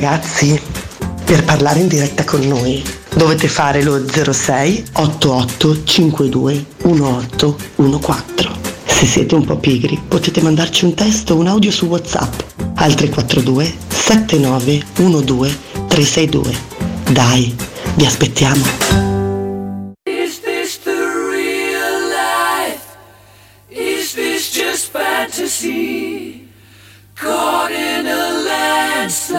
ragazzi, per parlare in diretta con noi dovete fare lo 06 88 52 1814. Se siete un po' pigri potete mandarci un testo o un audio su WhatsApp al 342 79 12 362. Dai, vi aspettiamo.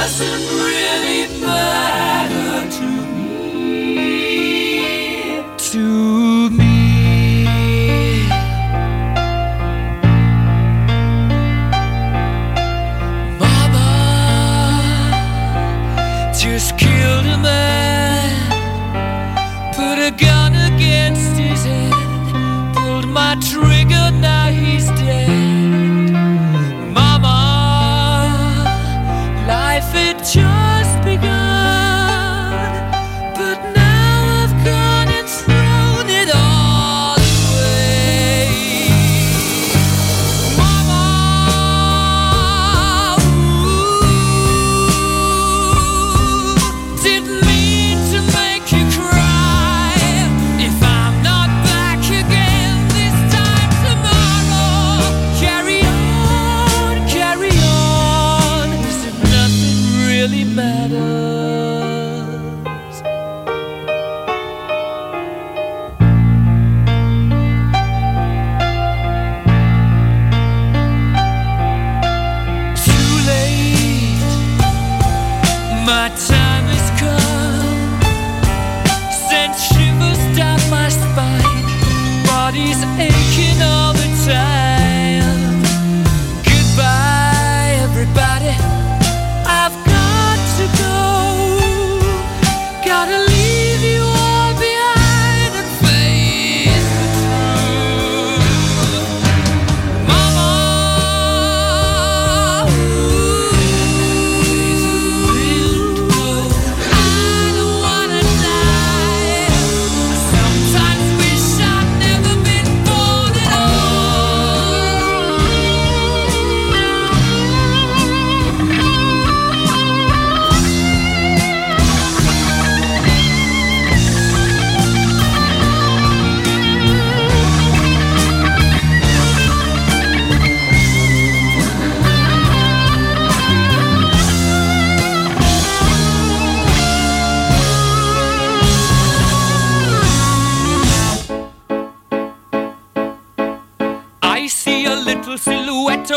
Doesn't really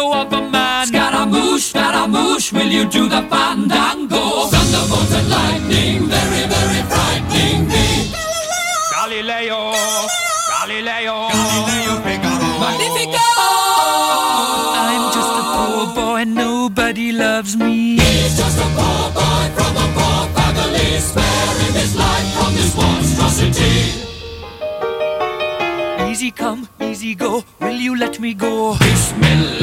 silhouette of a man. Scaramouche, Scaramouche, will you do the fandango? Thunderbolt and lightning, very, very frightening me. Galileo, Galileo, Galileo Figaro. Magnifico! I'm just a poor boy, nobody loves me. He's just a poor boy from a poor family, sparing his life from this monstrosity. Easy come, easy go. Will you let me go? Bismillah.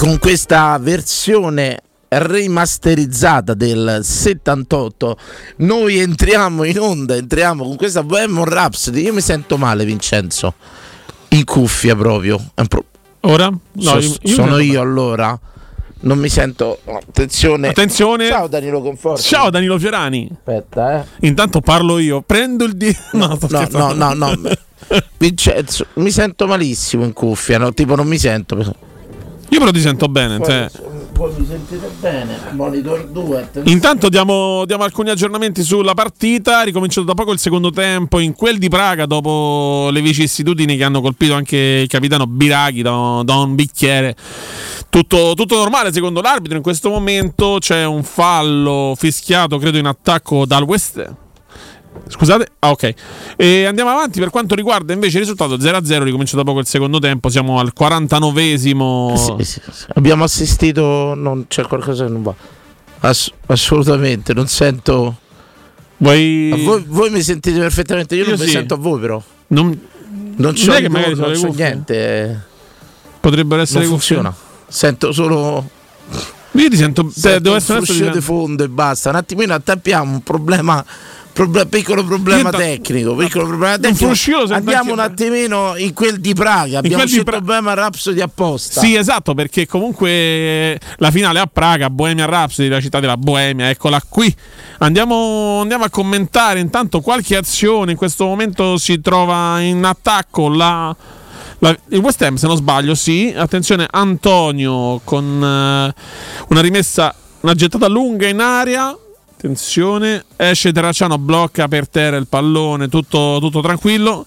Con questa versione rimasterizzata del 78 noi entriamo in onda entriamo con questa Bohemian Rhapsody. Io mi sento male Vincenzo. In cuffia proprio. Pro- ora? No, so, io, io sono io allora. Non mi sento attenzione. Attenzione. Ciao Danilo Conforti. Ciao Danilo Fiorani. Aspetta eh. Intanto parlo io. Prendo il di no no, no no no, no. Vincenzo mi sento malissimo in cuffia no? tipo non mi sento io però ti sento bene. Poi, cioè. poi mi sentite bene. Monitor 2. Intanto diamo, diamo, alcuni aggiornamenti sulla partita. Ricominciato da poco il secondo tempo in quel di Praga dopo le vicissitudini che hanno colpito anche il capitano Biraghi da, da un bicchiere. Tutto, tutto, normale secondo l'arbitro. In questo momento c'è un fallo fischiato, credo, in attacco dal West. Scusate, ah ok. E andiamo avanti per quanto riguarda invece il risultato 0-0, ricomincia da poco il secondo tempo, siamo al 49esimo. Sì, sì, sì. Abbiamo assistito, non, c'è qualcosa che non va. Ass- assolutamente, non sento... Voi... Voi, voi, mi sentite perfettamente, io, io non mi sento a voi però. Non, non non c'ho niente. Potrebbero essere non funziona. Sento solo... Io ti sento, sento devo essere un di fondo e basta. Un attimino attappiamo un problema Proble- piccolo problema tecnico, piccolo problema tecnico. Andiamo un attimino in quel di Praga. Abbiamo il pra- problema Rhapsody apposta. Sì, esatto, perché comunque la finale a Praga, Bohemia Rhapsody, la città della Bohemia, eccola qui. Andiamo, andiamo, a commentare intanto qualche azione. In questo momento si trova in attacco la, la, il West Ham, se non sbaglio, sì. Attenzione, Antonio con uh, una rimessa, una gettata lunga in aria Attenzione, esce Terracciano, blocca per terra il pallone, tutto, tutto tranquillo.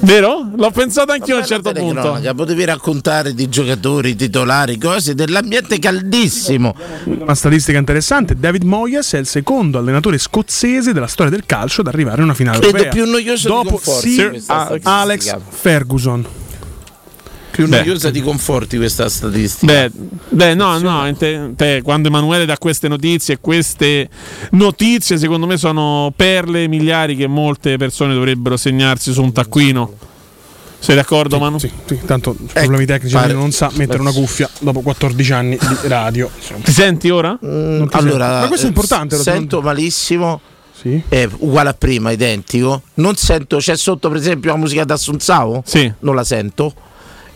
Vero? L'ho pensato anch'io a un certo punto. Potevi raccontare di giocatori, titolari, cose dell'ambiente caldissimo. Una statistica interessante: David Moyes è il secondo allenatore scozzese della storia del calcio ad arrivare a una finale Credo europea. più noioso dopo Sir Alex Ferguson più beh. noiosa di conforti questa statistica. Beh, beh no, no, te, te, quando Emanuele dà queste notizie, queste notizie secondo me sono perle miliari che molte persone dovrebbero segnarsi su un taccuino. Sei d'accordo, sì, Manu? Sì, sì, tanto ecco, problemi tecnici pare, non sa mettere una cuffia dopo 14 anni di radio. Ti senti ora? Mm, ti allora, senti. ma questo è importante. Sento malissimo. Sì. È uguale a prima, identico. Non sento, c'è sotto per esempio la musica d'Assunzao? Sì. Non la sento.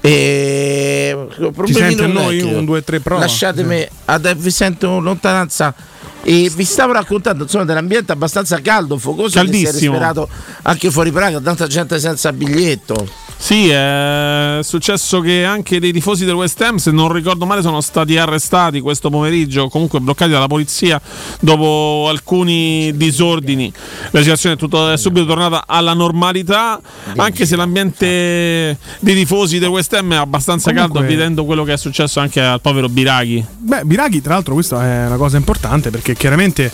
E Ci sente noi un 2 3 prova. Lasciatemi, ad, vi sento in lontananza e vi stavo raccontando insomma, dell'ambiente abbastanza caldo, focoso Caldissimo. che si è respirato anche fuori Praga, tanta gente senza biglietto. Sì, è successo che anche dei tifosi del West Ham, se non ricordo male, sono stati arrestati questo pomeriggio, comunque bloccati dalla polizia dopo alcuni disordini. La situazione è, tutto, è subito tornata alla normalità, anche se l'ambiente dei tifosi del West Ham è abbastanza comunque, caldo, vedendo quello che è successo anche al povero Biraghi. Beh, Biraghi, tra l'altro, questa è una cosa importante perché chiaramente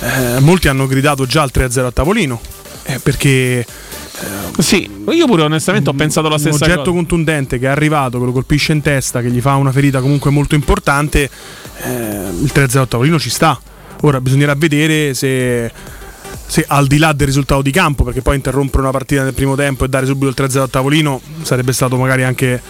eh, molti hanno gridato già al 3-0 a tavolino. Eh, perché sì, io pure onestamente ho pensato la stessa cosa. Un oggetto cosa. contundente che è arrivato, che lo colpisce in testa, che gli fa una ferita comunque molto importante, eh, il 3-0 a tavolino ci sta. Ora bisognerà vedere se, se, al di là del risultato di campo, perché poi interrompere una partita nel primo tempo e dare subito il 3-0 a tavolino sarebbe stato magari anche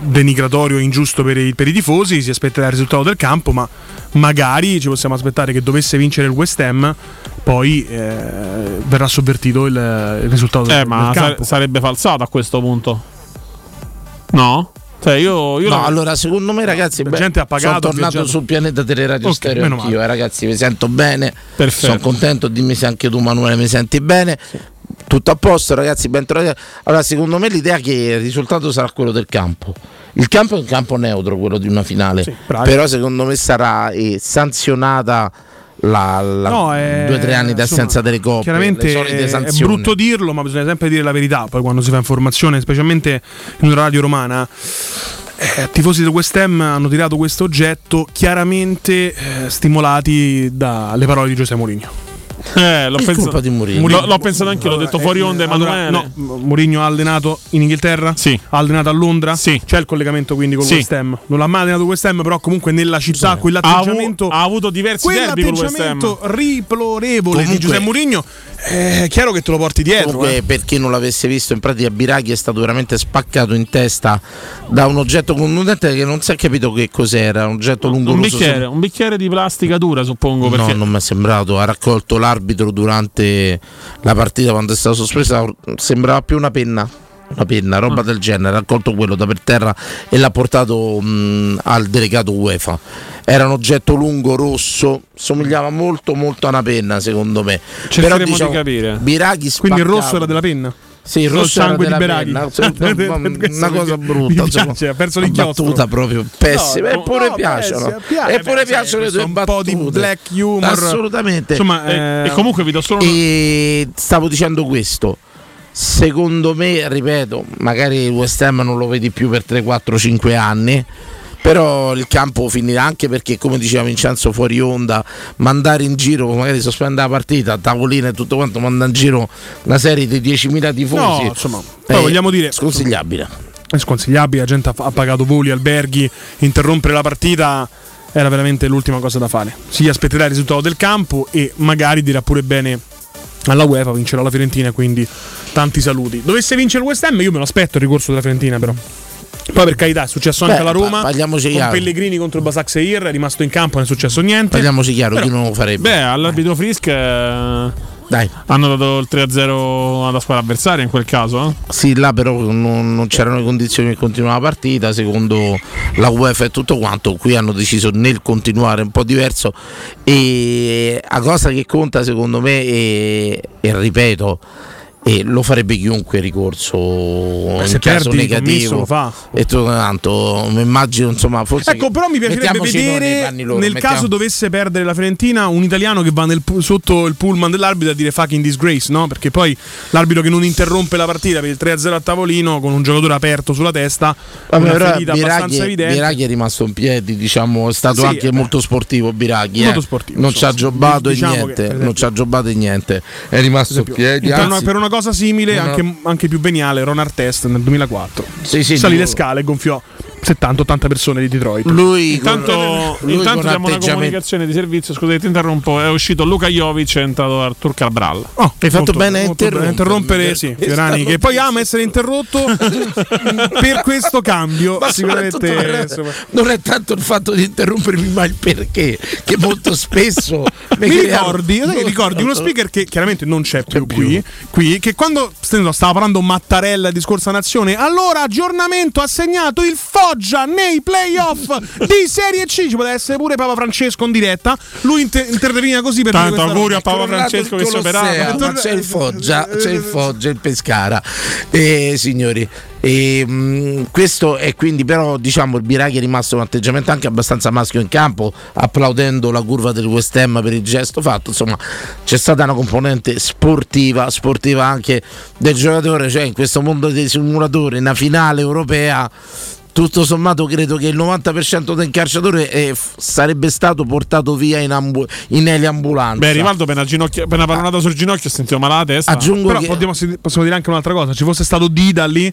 denigratorio, ingiusto per i, per i tifosi, si aspetterà il risultato del campo, ma magari ci possiamo aspettare che dovesse vincere il West Ham, poi eh, verrà sovvertito il, il risultato eh, del, ma del campo. sarebbe falsato a questo punto. No? Cioè io, io no, allora secondo me ragazzi la gente ha pagato sono tornato sul pianeta Teleradio okay, Stereo anch'io, eh, ragazzi mi sento bene, Perfetto. sono contento, dimmi se anche tu Manuele mi senti bene. Sì. Tutto a posto ragazzi, ben trovati. Allora secondo me l'idea è che il risultato sarà quello del campo. Il campo è un campo neutro, quello di una finale, sì, però secondo me sarà eh, sanzionata la, la no, è, due o tre anni di assenza delle coppe. Chiaramente è, è, brutto dirlo, ma bisogna sempre dire la verità. Poi quando si fa informazione, specialmente in una radio romana. Eh, tifosi del West Ham hanno tirato questo oggetto chiaramente eh, stimolati dalle parole di Giuseppe Mourinho. Eh, l'ho, pensato, di Mourinho. l'ho pensato anche io, l'ho detto fuori onda Emanuele. no, Mourinho ha allenato in Inghilterra? Sì. Ha allenato a Londra? Sì. C'è il collegamento quindi con sì. West Ham. Non l'ha mai allenato West Ham, però comunque nella città sì. quell'atteggiamento ha, avu- ha avuto diversi derby con West Ham. riplorevole Comunque, di Giuseppe Mourinho è chiaro che te lo porti dietro. Comunque, eh. per chi non l'avesse visto, in pratica Biraghi è stato veramente spaccato in testa da un oggetto contundente che non si è capito che cos'era. Un oggetto lungo Un bicchiere, un bicchiere di plastica dura, suppongo. Perché No, non mi è sembrato. Ha raccolto l'arbitro durante la partita quando è stata sospesa. Sembrava più una penna. Una penna, roba del genere. Ha raccolto quello da per terra e l'ha portato mh, al delegato UEFA. Era un oggetto lungo, rosso. Somigliava molto, molto a una penna, secondo me. Cercheremo di capire. Biraghi Quindi il rosso era della penna. Sì, il rosso sangue di della Biraghi. penna. Una cosa brutta. piace, ha perso l'inchiostro. battuta proprio pessima. No, Eppure no, piacciono. piace. Eppure Eh, piacciono le tue un po' di battute. black humor. Assolutamente. Insomma, E, eh, e comunque vi do solo una- E stavo dicendo questo. Secondo me, ripeto, magari il West Ham non lo vedi più per 3, 4, 5 anni. Però il campo finirà anche perché, come diceva Vincenzo fuori onda, mandare in giro, magari sospendere la partita, tavolina e tutto quanto, mandare in giro una serie di 10.000 tifosi. No, insomma, poi vogliamo dire- sconsigliabile. è sconsigliabile, la gente ha, ha pagato voli, alberghi, interrompere la partita era veramente l'ultima cosa da fare. Si aspetterà il risultato del campo e magari dirà pure bene alla UEFA vincerà la Fiorentina, quindi tanti saluti. Dovesse vincere il West Ham, io me lo aspetto il ricorso della Fiorentina però. Poi per carità è successo anche Beh, alla Roma, pa- con chiaro. Pellegrini contro il Basak Seir, è rimasto in campo, non è successo niente. Parliamoci chiaro, chi non lo farebbe? Beh, all'arbitro Frisk eh, Dai, hanno dato il 3-0 alla squadra avversaria in quel caso. eh. sì, là però non, non c'erano le condizioni per continuare la partita, secondo la UEFA e tutto quanto, qui hanno deciso nel continuare un po' diverso e la cosa che conta secondo me e, e ripeto e lo farebbe chiunque ricorso in se caso negativo e tutto tanto mi immagino insomma forse Ecco, però mi piacerebbe vedere loro, nel mettiamo- caso dovesse perdere la Fiorentina un italiano che va nel sotto il pullman dell'arbitro a dire fucking disgrace, no? Perché poi l'arbitro che non interrompe la partita per il 3-0 a tavolino con un giocatore aperto sulla testa, Vabbè, una ferita abbastanza Biraghi, evidente. Biraghi è rimasto in piedi, diciamo, è stato Sì, anche eh beh. molto sportivo Biraghi, Molto eh. sportivo, non ci ha giobato Diciamo e che, niente, esempio- non ci ha giobato e niente, è rimasto in piedi, anzi, per una cosa simile, Non ho- anche, anche più veniale, Ron Artest nel 2004. sì, sì, Salì le scale e gonfiò 70-80 persone di Detroit. Lui Intanto, con, lui intanto con diamo una comunicazione di servizio. Scusate, ti interrompo. È uscito Luca Jovic, è entrato Artur Cabral. Oh, Hai fatto molto- bene a molto interrompere. interrompere, sì, Fiorani, che poi ama essere interrotto per questo cambio. Ma sicuramente non è- insomma. non è tanto il fatto di interrompermi, ma il perché, che molto spesso Mi ricordi, che ricordi uno speaker che chiaramente non c'è più, Qui, qui, che quando stavo parlando Mattarella di scorsa nazione, allora aggiornamento ha segnato il Foggia nei playoff di Serie C, ci poteva essere pure Papa Francesco in diretta, lui inter- interveniva così per Tanto auguri a. Papa Francesco che si operava. ma c'è il Foggia, c'è il Foggia, il Pescara. Eh, signori, e, mh, questo è quindi però diciamo il Biraghi è rimasto un atteggiamento anche abbastanza maschio in campo, applaudendo la curva del West Ham per il gesto fatto. Insomma, c'è stata una componente sportiva, sportiva anche del giocatore, cioè in questo mondo dei simulatori, una finale europea tutto sommato credo che il 90% del calciatore eh, f- sarebbe stato portato via in, ambu- in eliambulanza. Beh, Rivaldo appena, ginocchio, appena pallonata sul ginocchio sentivo male la testa. Aggiungo Però che possiamo, possiamo dire anche un'altra cosa, ci fosse stato Dida lì,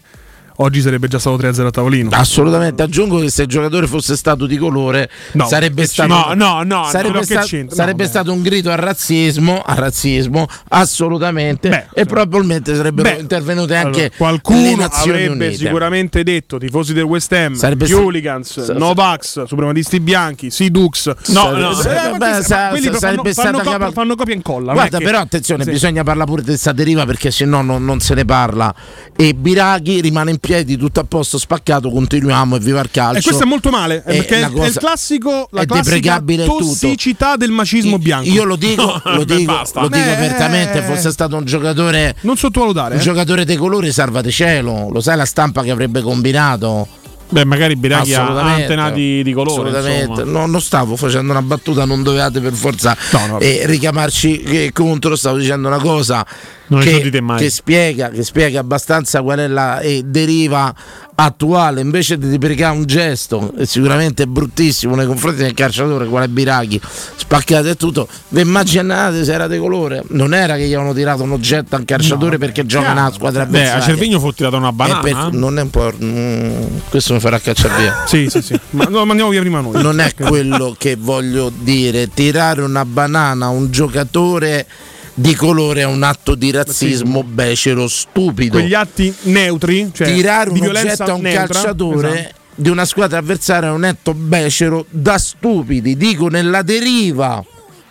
oggi sarebbe già stato 3-0 a tavolino. assolutamente aggiungo che se il giocatore fosse stato di colore No, sarebbe stato No, no, no, sarebbe, no, sta- sarebbe No, stato un grido al razzismo, al razzismo assolutamente Beh, e probabilmente sarebbero Beh, intervenute allora, anche le qualcuno avrebbe Unite. sicuramente detto tifosi del West Ham, Sarebbe hooligans, sa- Novax, suprematisti bianchi, Sidux. No, no, Eh, ma sa- quelli sarebbe fanno copia, fanno copia e incolla. Guarda, però attenzione, bisogna parlare pure di questa deriva perché se no non, non se ne parla. E Biraghi rimane in piedi, tutto a posto, spaccato, continuiamo e viva il calcio. E questo è molto male, eh, È perché è, cosa- è il classico, la è classica deprecabile tutto. tossicità del macismo bianco. Io lo dico, lo beh, dico, basta. lo dico Eh, apertamente, fosse stato un giocatore non sottovalutare. un eh. giocatore dei colori salvate cielo, lo sai la stampa che avrebbe combinato? Beh, magari Biraghi ha antenati di colore. Assolutamente. No, non stavo facendo una battuta, non dovevate per forza No, no. eh, richiamarci eh, contro, stavo dicendo una cosa che, esordite mai. che spiega, che spiega abbastanza qual è la eh, deriva attuale invece di deprecare un gesto eh, sicuramente bruttissimo nei confronti del calciatore quale Biraghi spaccato e tutto vi immaginate se era di colore non era che gli avevano tirato un oggetto al calciatore perché gioca nella squadra Beh, a avversaria Cervigno fu tirata una Eh, banana. per- non è un po' mm, questo mi farà cacciare via Sì, sì, sì. Ma no, mandiamo via prima noi. non è quello che voglio dire. Tirare una banana a un giocatore di colore è un atto di razzismo becero stupido. Quegli atti neutri, cioè Tirare un oggetto a un neutra, calciatore esatto. di una squadra avversaria è un atto becero da stupidi. Dico nella deriva,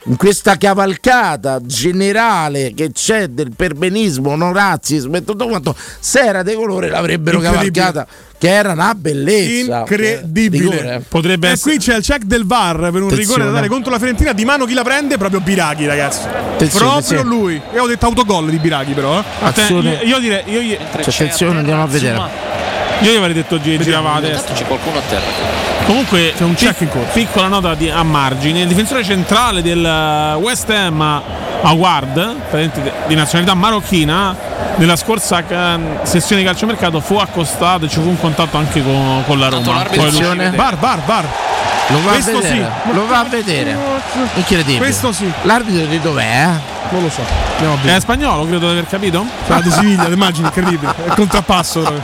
in questa cavalcata generale che c'è del perbenismo, no razzismo e tutto quanto, se era di colore l'avrebbero Incredibile. cavalcata, che era una bellezza. Incredibile. Rigore. Potrebbe E essere. qui c'è il check del VAR per un rigore da Attenzione. dare contro la Fiorentina. Di mano chi la prende? Proprio Biraghi, ragazzi. Attenzione, Proprio sì. lui. E ho detto autogol di Biraghi, però. eh. Atten- Azione. io, io direi. Io, io, Cioè, attenzione, andiamo a vedere. Io gli avrei detto gi- girava la testa. C'è qualcuno a terra. Comunque, C'è un check pic- in corso. Piccola nota di- a margine: il difensore centrale del eh, West Ham, Award, di nazionalità marocchina, nella scorsa eh, sessione di calciomercato fu accostato e ci fu un contatto anche con, con la Roma. VAR, VAR, VAR. Lo va Questo a vedere. sì. Lo va a vedere. Incredibile. Questo sì. L'arbitro di dov'è? Non lo so. È spagnolo, credo di aver capito. Sarà di Siviglia, immagini, incredibile. È il contrappasso.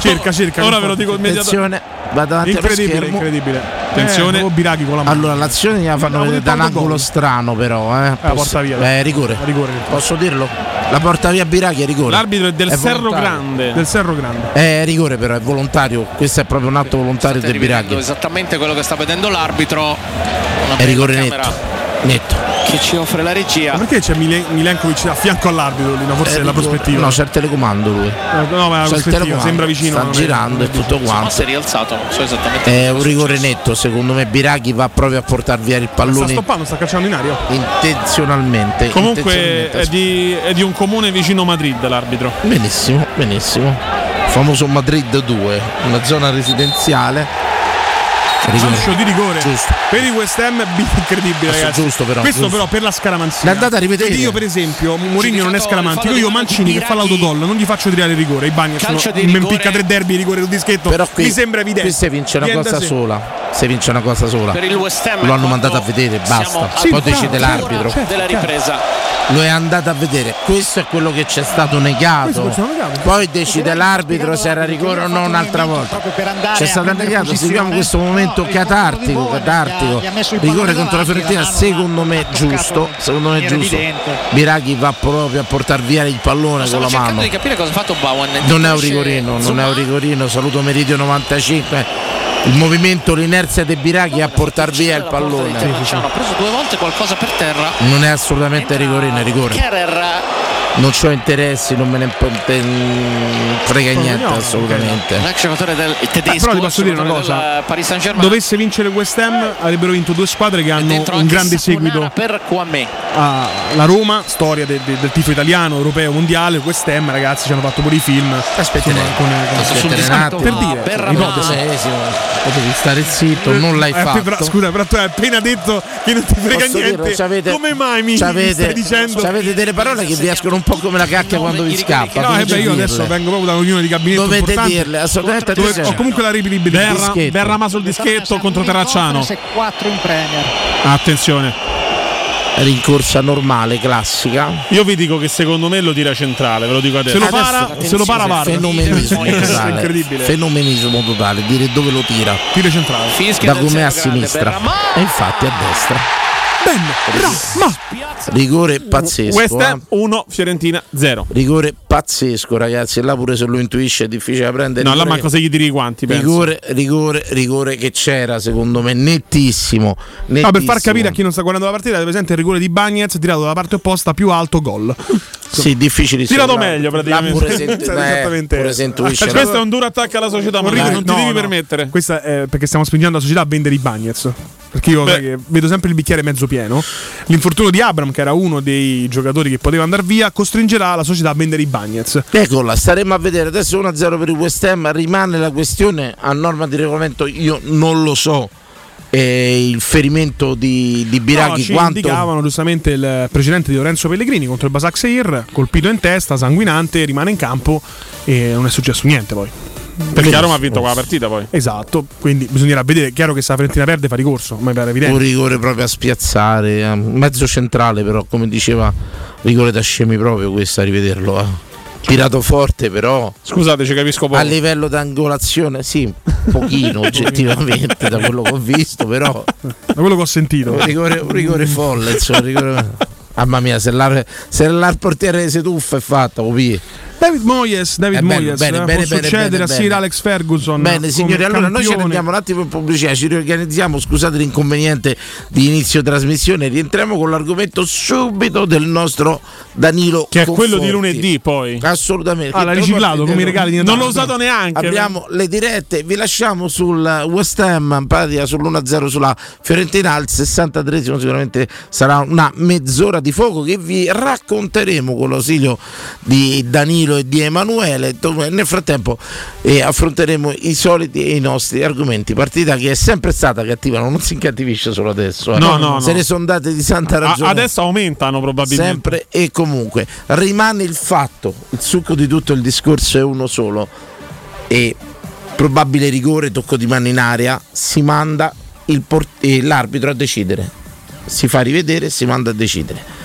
Cerca, cerca. Ora ve lo dico immediatamente. Va davanti Incredibile, incredibile. Attenzione. Eh, proprio Biraghi con la mano. Allora, l'azione gliela fanno vedere da un angolo strano, però. Eh. la porta via. Eh, rigore. Rigore. Posso dirlo? La porta via Biraghi è rigore. L'arbitro è del Serro. Grande. Del Serro Grande. È rigore, però è volontario. Questo è proprio un atto volontario State del Biraghi. esattamente quello che sta vedendo l'arbitro. Una È rigore camera netto. Netto. Che ci offre la regia. Ma perché c'è Milen- Milenkovic a fianco all'arbitro lì? No, forse È è la rigore. prospettiva. No, c'è il telecomando lui. Eh, no, ma la prospettiva sembra vicino. Sta è- girando e tutto Ma quanto. si è rialzato, non so esattamente. È un rigore successo. netto, secondo me Biraghi va proprio a portar via il Sta pallone stoppando, sta calciando in aria. intenzionalmente. Comunque intenzionalmente. è di, è di un comune vicino Madrid l'arbitro. Benissimo, benissimo. Famoso Madrid 2, una zona residenziale. Rigore. Calcio di rigore. Giusto. Per il West Ham incredibile, Questo ragazzi. giusto, però, Questo giusto. però per la scaramanzia. L'andate a rivedere. Perché io, per esempio, Mourinho non è scaramantico. il Io Mancini che fa l'autogol, non gli faccio tirare il rigore. I bagni sono rigore. impicca tre derby, rigore un dischetto. Però qui, Mi sembra evidente. qui si vince una Viene cosa sola. Si vince una cosa sola. Per il West Ham Lo hanno mandato a vedere, basta. Sì, Poi decide l'arbitro. della ripresa. Lo è andato a vedere. Questo è quello che ci è stato negato. Questo. Poi decide l'arbitro se era rigore o no un'altra volta. C'è stato negato. Seguiamo questo momento catartico. Catartico. Rigore contro la Fiorentina, secondo me giusto. Secondo me giusto. Biraghi va proprio a portare via il pallone con la mano. Non è un rigorino, non è un rigorino. Saluto Meridio 95. Il movimento, l'inerzia di Biraghi a portare via il pallone. Terracciano, Ha preso due volte qualcosa per terra. Non è assolutamente rigorino, è rigore. Kerer Non ho interessi, non me ne frega niente no, assolutamente. l'ex giocatore del tedesco. però ti posso dire una cosa. Paris Saint Germain. Dovesse vincere West Ham, avrebbero vinto due squadre che hanno un grande seguito. per Kwame. alla Roma, storia de- de- del tifo italiano, europeo, mondiale. West Ham, ragazzi, ci hanno fatto pure i film. Aspetta, con- con- un attimo. per dire, Berra- ipotesi. Potevi stare zitto, non l'hai Eh, fatto. però, scusa, però tu hai appena detto che non ti frega Posso niente. dirlo, c'avete- come mai mi, mi stai dicendo? c'avete delle parole che vi escono un po' come la cacchia quando vi scappa. No, eh beh, io dirle. adesso vengo proprio da un'unione di gabinetto Dovete dirle, assolutamente dove attenzione. ho comunque la ripidibilità. Berra. Berrama sul dischetto contro Terracciano. 4 in Premier. Attenzione. Rincorsa normale, classica. Io vi dico che secondo me lo tira centrale, ve lo dico adesso. Se lo Adesso, para, se lo para Varda. Fenomenismo totale. incredibile. Fenomenismo totale, dire dove lo tira. Tiro centrale. Fischia Da come a sinistra. Berramà. E infatti a destra. Ben, ra, ma Rigore pazzesco. West eh. Ham 1, Fiorentina 0. Rigore pazzesco, ragazzi. E là pure se lo intuisce è difficile da prendere. No, là Rigore manco se gli tiri i guanti, penso. Rigore, rigore, rigore che c'era secondo me nettissimo. Ah, per far nettissimo. capire a chi non sta guardando la partita, è presente il rigore di Bagnez tirato dalla parte opposta più alto gol. Sì, difficili Tirato meglio, praticamente. Pure se, Sì, eh, esattamente. pure se intuisce Eh, la- questo è un duro attacco alla società, ma Orribile. non ti No, devi no. permettere. Questa è perché stiamo spingendo la società a vendere i Bagnets. Perché io che vedo sempre il bicchiere mezzo pieno. L'infortunio di Abram, che era uno dei giocatori che poteva andare via, costringerà la società a vendere i Bagnets. Eccola, staremo a vedere. Adesso 1-0 per il West Ham. Rimane la questione a norma di regolamento. Io non lo so. eh, il ferimento di, di Biraghi No, ci quanto indicavano giustamente il precedente di Lorenzo Pellegrini contro il Basak Seir, colpito in testa, sanguinante, rimane in campo e non è successo niente poi. Perché a Roma ha vinto quella partita poi. Esatto, quindi bisognerà vedere. Chiaro che se la Fiorentina perde fa ricorso, ma mi pare un evidente. rigore proprio a spiazzare. eh, Mezzo centrale, però, come diceva, rigore da scemi proprio questo a rivederlo. eh. Tirato forte, però Scusate, ci capisco poco. a livello d'angolazione, sì, un pochino oggettivamente da quello che ho visto, però Da quello che ho sentito. un rigore, un rigore folle, insomma, un rigore Mamma mia, se l'ar, se l'ar portiere si tuffa è fatta, capi? David Moyes, David Eh, bene, Moyes, bene, eh, bene, può bene, succedere bene, a Sir bene. Alex Ferguson. Bene signori, allora noi ce ne campione. andiamo un attimo in pubblicità, ci riorganizziamo, scusate l'inconveniente di inizio trasmissione, rientriamo con l'argomento subito del nostro Danilo Che è quello di Conforti. lunedì poi. Assolutamente. Ah, Che riciclato come i regali di Non Natale. l'ho usato neanche. Abbiamo le dirette, vi lasciamo sul West Ham, in pratica sull'1-0 sulla Fiorentina, al 63 sicuramente sarà una mezz'ora di fuoco che vi racconteremo con l'ausilio di Danilo e di Emanuele. Nel frattempo eh, affronteremo i soliti e i nostri argomenti. Partita che è sempre stata cattiva, non si incattivisce solo adesso. eh. No, no, Se no. ne sono date di santa A- ragione. adesso aumentano probabilmente. Sempre e comunque rimane il fatto, il succo di tutto il discorso è uno solo e probabile rigore, tocco di mano in aria, si manda il por- eh, l'arbitro a decidere, si fa rivedere, si manda a decidere.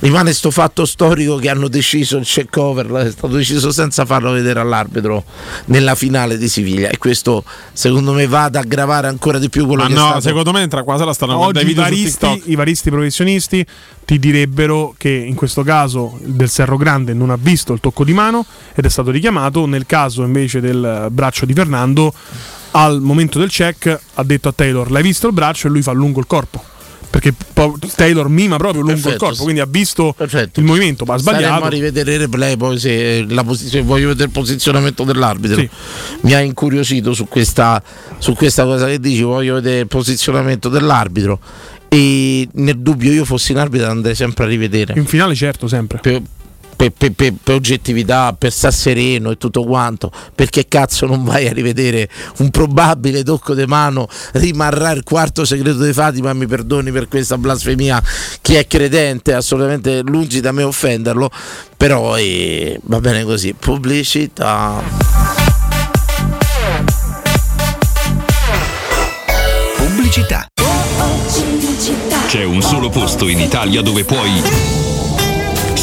Rimane sto fatto storico che hanno deciso il check over, è stato deciso senza farlo vedere all'arbitro nella finale di Siviglia. E questo secondo me va ad aggravare ancora di più quello Ma che è no, stato secondo me entra qua, se la stanno Oggi i varisti, i varisti professionisti ti direbbero che in questo caso del Serro Grande non ha visto il tocco di mano ed è stato richiamato, nel caso invece del braccio di Fernando al momento del check ha detto a Taylor l'hai visto il braccio? E lui fa lungo il corpo. Perché Taylor mima proprio lungo il Perfetto, corpo, sì. quindi ha visto Perfetto. il movimento, ma ha sbagliato. a rivedere il replay poi se, la posi- se voglio vedere il posizionamento dell'arbitro. Sì. Mi ha incuriosito su questa, su questa cosa che dici, voglio vedere il posizionamento dell'arbitro. E nel dubbio io fossi in arbitro andrei sempre a rivedere. In finale certo, sempre. Per, per- per- per- per oggettività, per sta sereno e tutto quanto, perché cazzo non vai a rivedere un probabile tocco di mano, rimarrà il quarto segreto di Fatima, mi perdoni per questa blasfemia, chi è credente, assolutamente lungi da me offenderlo, però eh, va bene così, pubblicità. Pubblicità. C'è un solo posto in Italia dove puoi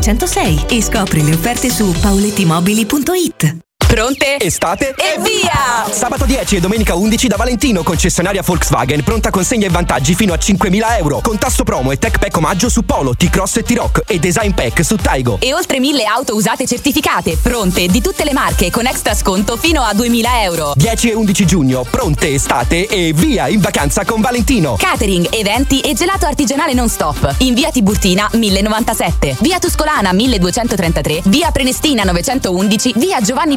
606 e scopri le offerte su paulettimobili.it. Pronte? Estate? E via! Sabato 10 e domenica 11 da Valentino, concessionaria Volkswagen, pronta consegna e vantaggi fino a 5.000 euro. Con tasso promo e tech pack omaggio su Polo, T-Cross e T-Rock e design pack su Taigo. E oltre mille auto usate certificate, pronte, di tutte le marche, con extra sconto fino a 2000 euro. 10 e 11 giugno, pronte estate e via in vacanza con Valentino. Catering, eventi e gelato artigianale non stop. In via Tiburtina 1097, via Tuscolana 1233, via Prenestina 911, via Giovanni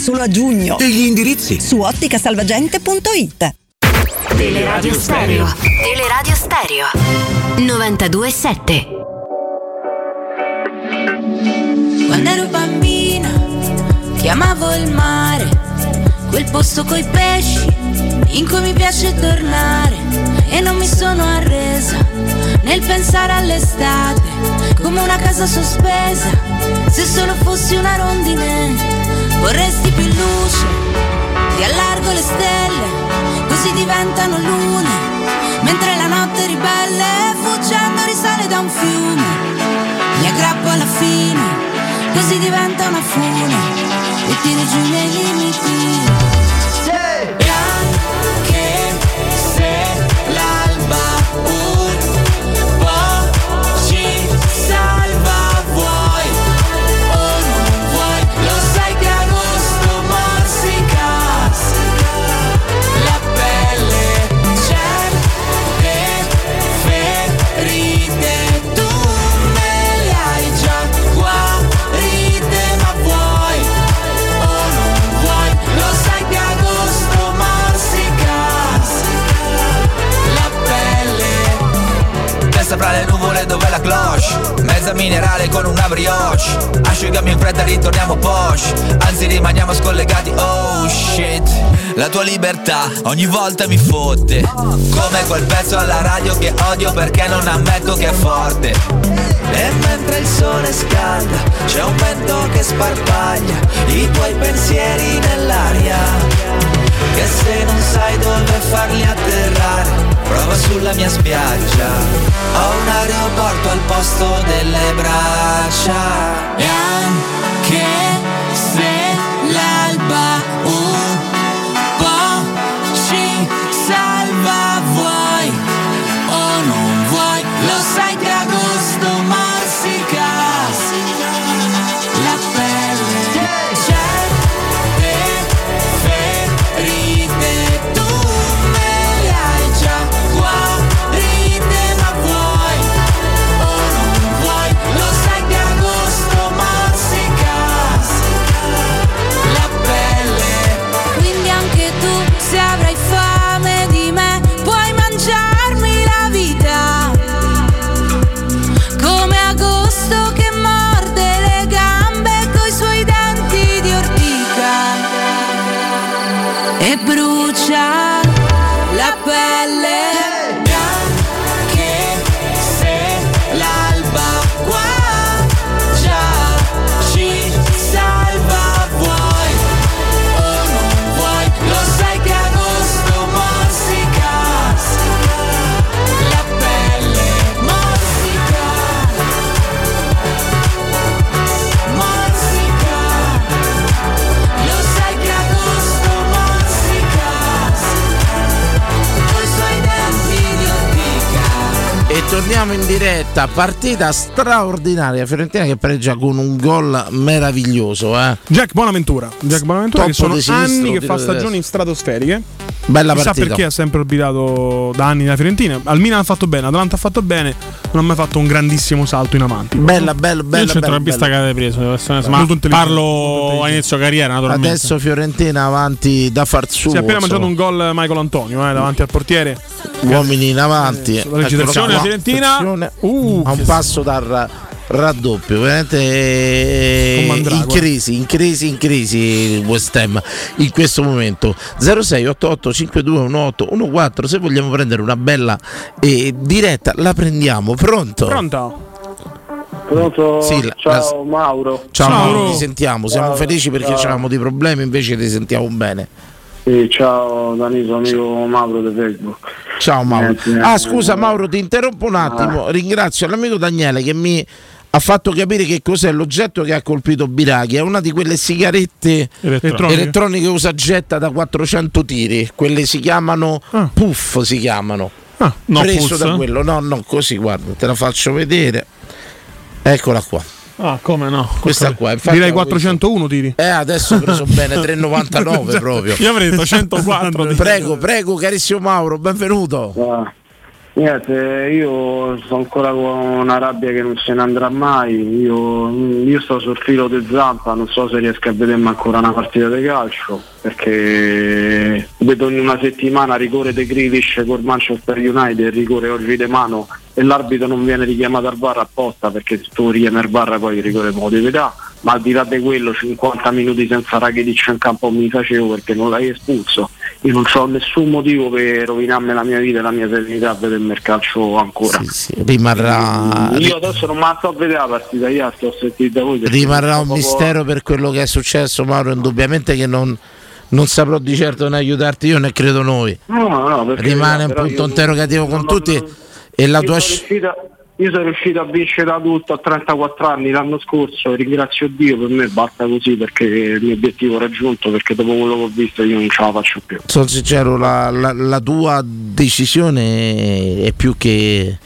solo a giugno. E gli indirizzi? Su otticassalvagente.it. Teleradio Stereo. Teleradio Stereo. 92.7. Quando ero bambina chiamavo il mare, quel posto coi pesci in cui mi piace tornare e non mi sono arresa nel pensare all'estate come una casa sospesa. Se solo fossi una rondine vorresti più luce, ti allargo le stelle, così diventano lune, mentre la notte ribelle fuggendo risale da un fiume. Mi aggrappo alla fine, così diventa una fune. e tiri giù i miei limiti. Fra le nuvole dove la cloche. Mezza minerale con una brioche Asciugami in fretta ritorniamo posh Anzi rimaniamo scollegati. Oh shit. La tua libertà ogni volta mi fotte. Come quel pezzo alla radio che odio perché non ammetto che è forte. E mentre il sole scalda C'è un vento che sparpaglia I tuoi pensieri nell'aria. Che se non sai dove farli atterrare Prova sulla mia spiaggia. Ho un aeroporto al posto delle braccia. E anche torniamo in diretta, partita straordinaria, Fiorentina che pareggia con un gol meraviglioso. Eh. Jack Bonaventura, Jack Bonaventura che Toppo sono anni che fa stagioni stratosferiche. Bella Chissà partita. perché ha sempre orbitato da anni la Fiorentina. Al Milan ha fatto bene, Atalanta ha fatto bene, non ha mai fatto un grandissimo salto in avanti. Bella, bella, bella. il centrocampista che avete preso, ma parlo a inizio carriera naturalmente. Adesso Fiorentina avanti da far suo. Si è appena mangiato un gol Michael Antonio eh, davanti al portiere. Uomini in avanti. Eh, la recitazione della Fiorentina. Uh, a un passo dal raddoppio, veramente eh, in crisi, in crisi, in crisi il West Ham in questo momento. 06 88 5218 14 se vogliamo prendere una bella eh, diretta la prendiamo. Pronto? Pronto? Pronto? Sì, la- Ciao Mauro. Ciao, Ciao. Mauro, ti sentiamo, siamo Ciao. felici perché Ciao. avevamo dei problemi, invece ti sentiamo bene. Sì, ciao Danilo, amico Mauro di Facebook. Ciao Mauro. Niente, Ah, scusa Mauro, ti interrompo un attimo. Ah. Ringrazio l'amico Daniele che mi ha fatto capire che cos'è l'oggetto che ha colpito Biraghi. È una di quelle sigarette Elettroniche. elettroniche usa getta da 400 tiri. Quelle si chiamano puff, si chiamano. Ah, no, Preso pulse? da quello. No, no, così guarda, te la faccio vedere. Eccola qua. Ah, come no? Questa qua, infatti Direi ho 401 tiri. Eh, adesso ho preso bene 3,99 proprio. Io avrei detto 104. di- Prego, prego, carissimo Mauro, benvenuto. Ah, Niente, io sto ancora con una rabbia che non se ne andrà mai. Io, io sto sul filo di zampa, non so se riesco a vedermi ancora una partita di calcio. Perché vedo in una settimana rigore di Grealish col Manchester United, rigore oggi di mano e l'arbitro non viene richiamato al VAR apposta perché se tu richiami al VAR poi il rigore me lo devi dare. Ma al di là di quello 50 minuti senza Rakitic in campo mi facevo perché non l'hai espulso. Io non ho nessun motivo per rovinarmi la mia vita e la mia serenità a vedermi il calcio ancora. Rimarrà, Io adesso non sto a vedere la partita, io sto sentita voi. perché rimarrà un proprio- mistero per quello che è successo, Mauro. Indubbiamente che non, non saprò di certo né aiutarti io né credo noi. No, no, Rimane un punto interrogativo con non- tutti. non- E la io tua sono sc- riuscito, io sono riuscito a vincere da tutto a 34 anni l'anno scorso, ringrazio Dio, per me basta così perché il mio obiettivo è raggiunto, perché dopo quello che ho visto io non ce la faccio più. Sono sincero, la, la- la tua decisione è più che.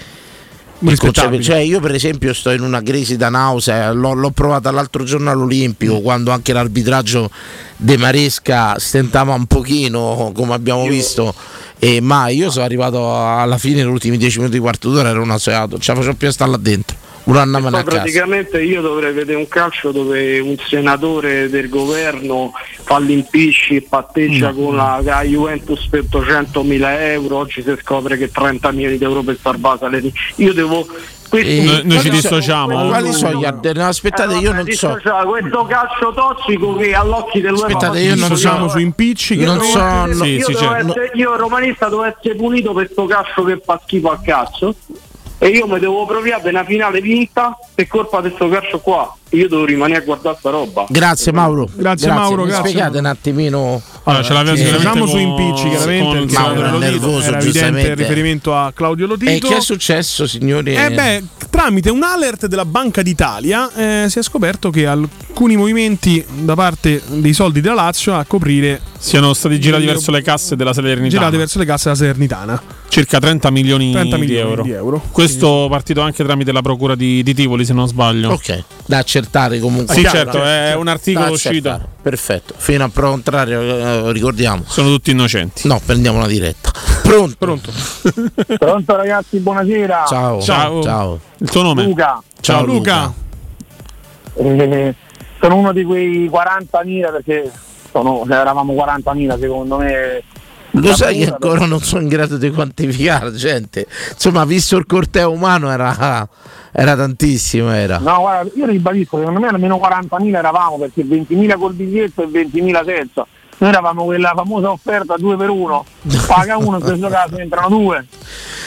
Cioè, io per esempio sto in una crisi da nausea, l'ho, l'ho provata l'altro giorno all'Olimpico quando anche l'arbitraggio De Maresca stentava un pochino, come abbiamo visto. E, ma io sono arrivato alla fine, negli ultimi 10 minuti di quarto d'ora ero naseato, ce la facevo più a stare là dentro. Un anno a casa. praticamente io dovrei vedere un calcio dove un senatore del governo fa l'impicci e patteggia Mm. con la, la Juventus per 800 mila euro, oggi si scopre che 30 milioni di euro per salvare Saleri. Io devo questi- Eh, Noi- noi ci dissociamo. quali- sono gli arde- no, aspettate, Eh, io non so. Questo calcio tossico che all'occhi dell'UEFA Aspettate, io non so- su impicci che non so. no- io, sì, devo cioè, essere- io romanista devo essere punito per sto calcio che fa schifo al cazzo e io mi devo provare una finale vinta per colpa di sto calcio qua io devo rimanere a guardare sta roba Grazie Mauro. Grazie, Mauro, Mi grazie. spiegate un attimino. Allora, ce l'aveva Sì, sicuramente diciamo su impicci chiaramente con il Mauro Lotito, nervoso, era evidente giustamente. il riferimento a Claudio Lotito E che è successo, signori? Eh beh, tramite un alert della Banca d'Italia eh, si è scoperto che alcuni movimenti da parte dei soldi della Lazio a coprire siano stati girati verso le casse della Salernitana. girati verso le casse della Salernitana. circa 30 milioni, 30 di, milioni euro. di euro. Questo partito anche tramite la procura di, di Tivoli, se non sbaglio. Ok, da accertare comunque. Sì, Chiaro, certo, è certo. un articolo Da uscito. accertare. Perfetto, fino a prova contrario, eh, ricordiamo. Sono tutti innocenti. No, prendiamo la diretta. Pronto? Pronto. Pronto ragazzi, buonasera. Ciao. Ciao. Ciao. Il tuo nome? Luca. Ciao, Luca. Eh, sono uno di quei 40.000 perché sono, eravamo 40.000 secondo me. Lo sai che ancora non sono in grado di quantificare, gente. Insomma, visto il corteo umano era, era tantissimo, era. No, guarda, io ribadisco, secondo me almeno 40.000 eravamo perché 20.000 col biglietto e 20.000 senza. Noi eravamo quella famosa offerta 2 per 1 paga uno, in questo caso entrano due.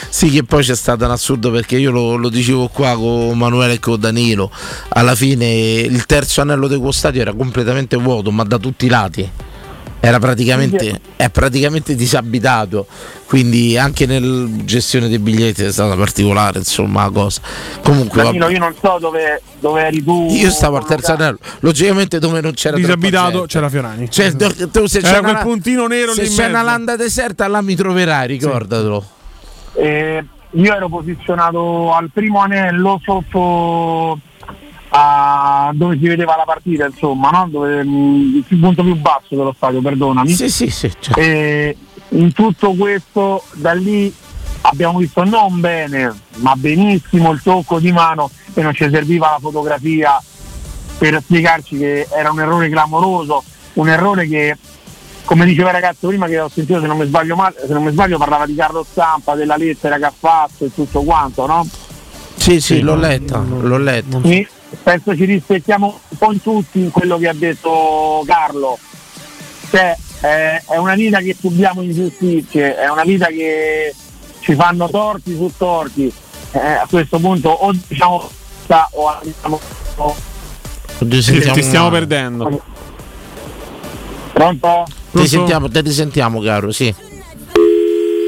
Sì, che poi c'è stato un assurdo perché io lo, lo dicevo qua con Manuele e con Danilo. Alla fine il terzo anello di stadio era completamente vuoto, ma da tutti i lati. Era praticamente, è praticamente disabitato. Quindi anche nella gestione dei biglietti è stata particolare, insomma, la cosa. Comunque, Danilo, io non so dove, dove eri tu. Io stavo al terzo anello, logicamente dove non c'era Disabitato c'era Fiorani. Cioè, tu- tu se Era c'è quel una, puntino nero se lì in c'è una landa deserta, là mi troverai, ricordatelo. Eh, io ero posizionato al primo anello sotto a dove si vedeva la partita, insomma, no? dove, mh, il punto più basso dello stadio, perdonami. Sì, sì, sì. certo. E in tutto questo, da lì abbiamo visto non bene, ma benissimo il tocco di mano e non ci serviva la fotografia per spiegarci che era un errore clamoroso, un errore che come diceva il ragazzo prima che ho sentito se non mi sbaglio male, se non mi sbaglio parlava di Carlo Stampa, della lettera che ha fatto e tutto quanto, no? Sì, sì, l'ho letta, l'ho letta. Quindi penso ci rispecchiamo un po' in tutti in quello che ha detto Carlo. Cioè, eh, è una vita che subiamo ingiustizie, è una vita che ci fanno torti su torti. Eh, a questo punto o diciamo o andiamo. Oggi Ti, sentiamo ti stiamo perdendo. Pronto? Ti sentiamo, te risentiamo, caro, sì.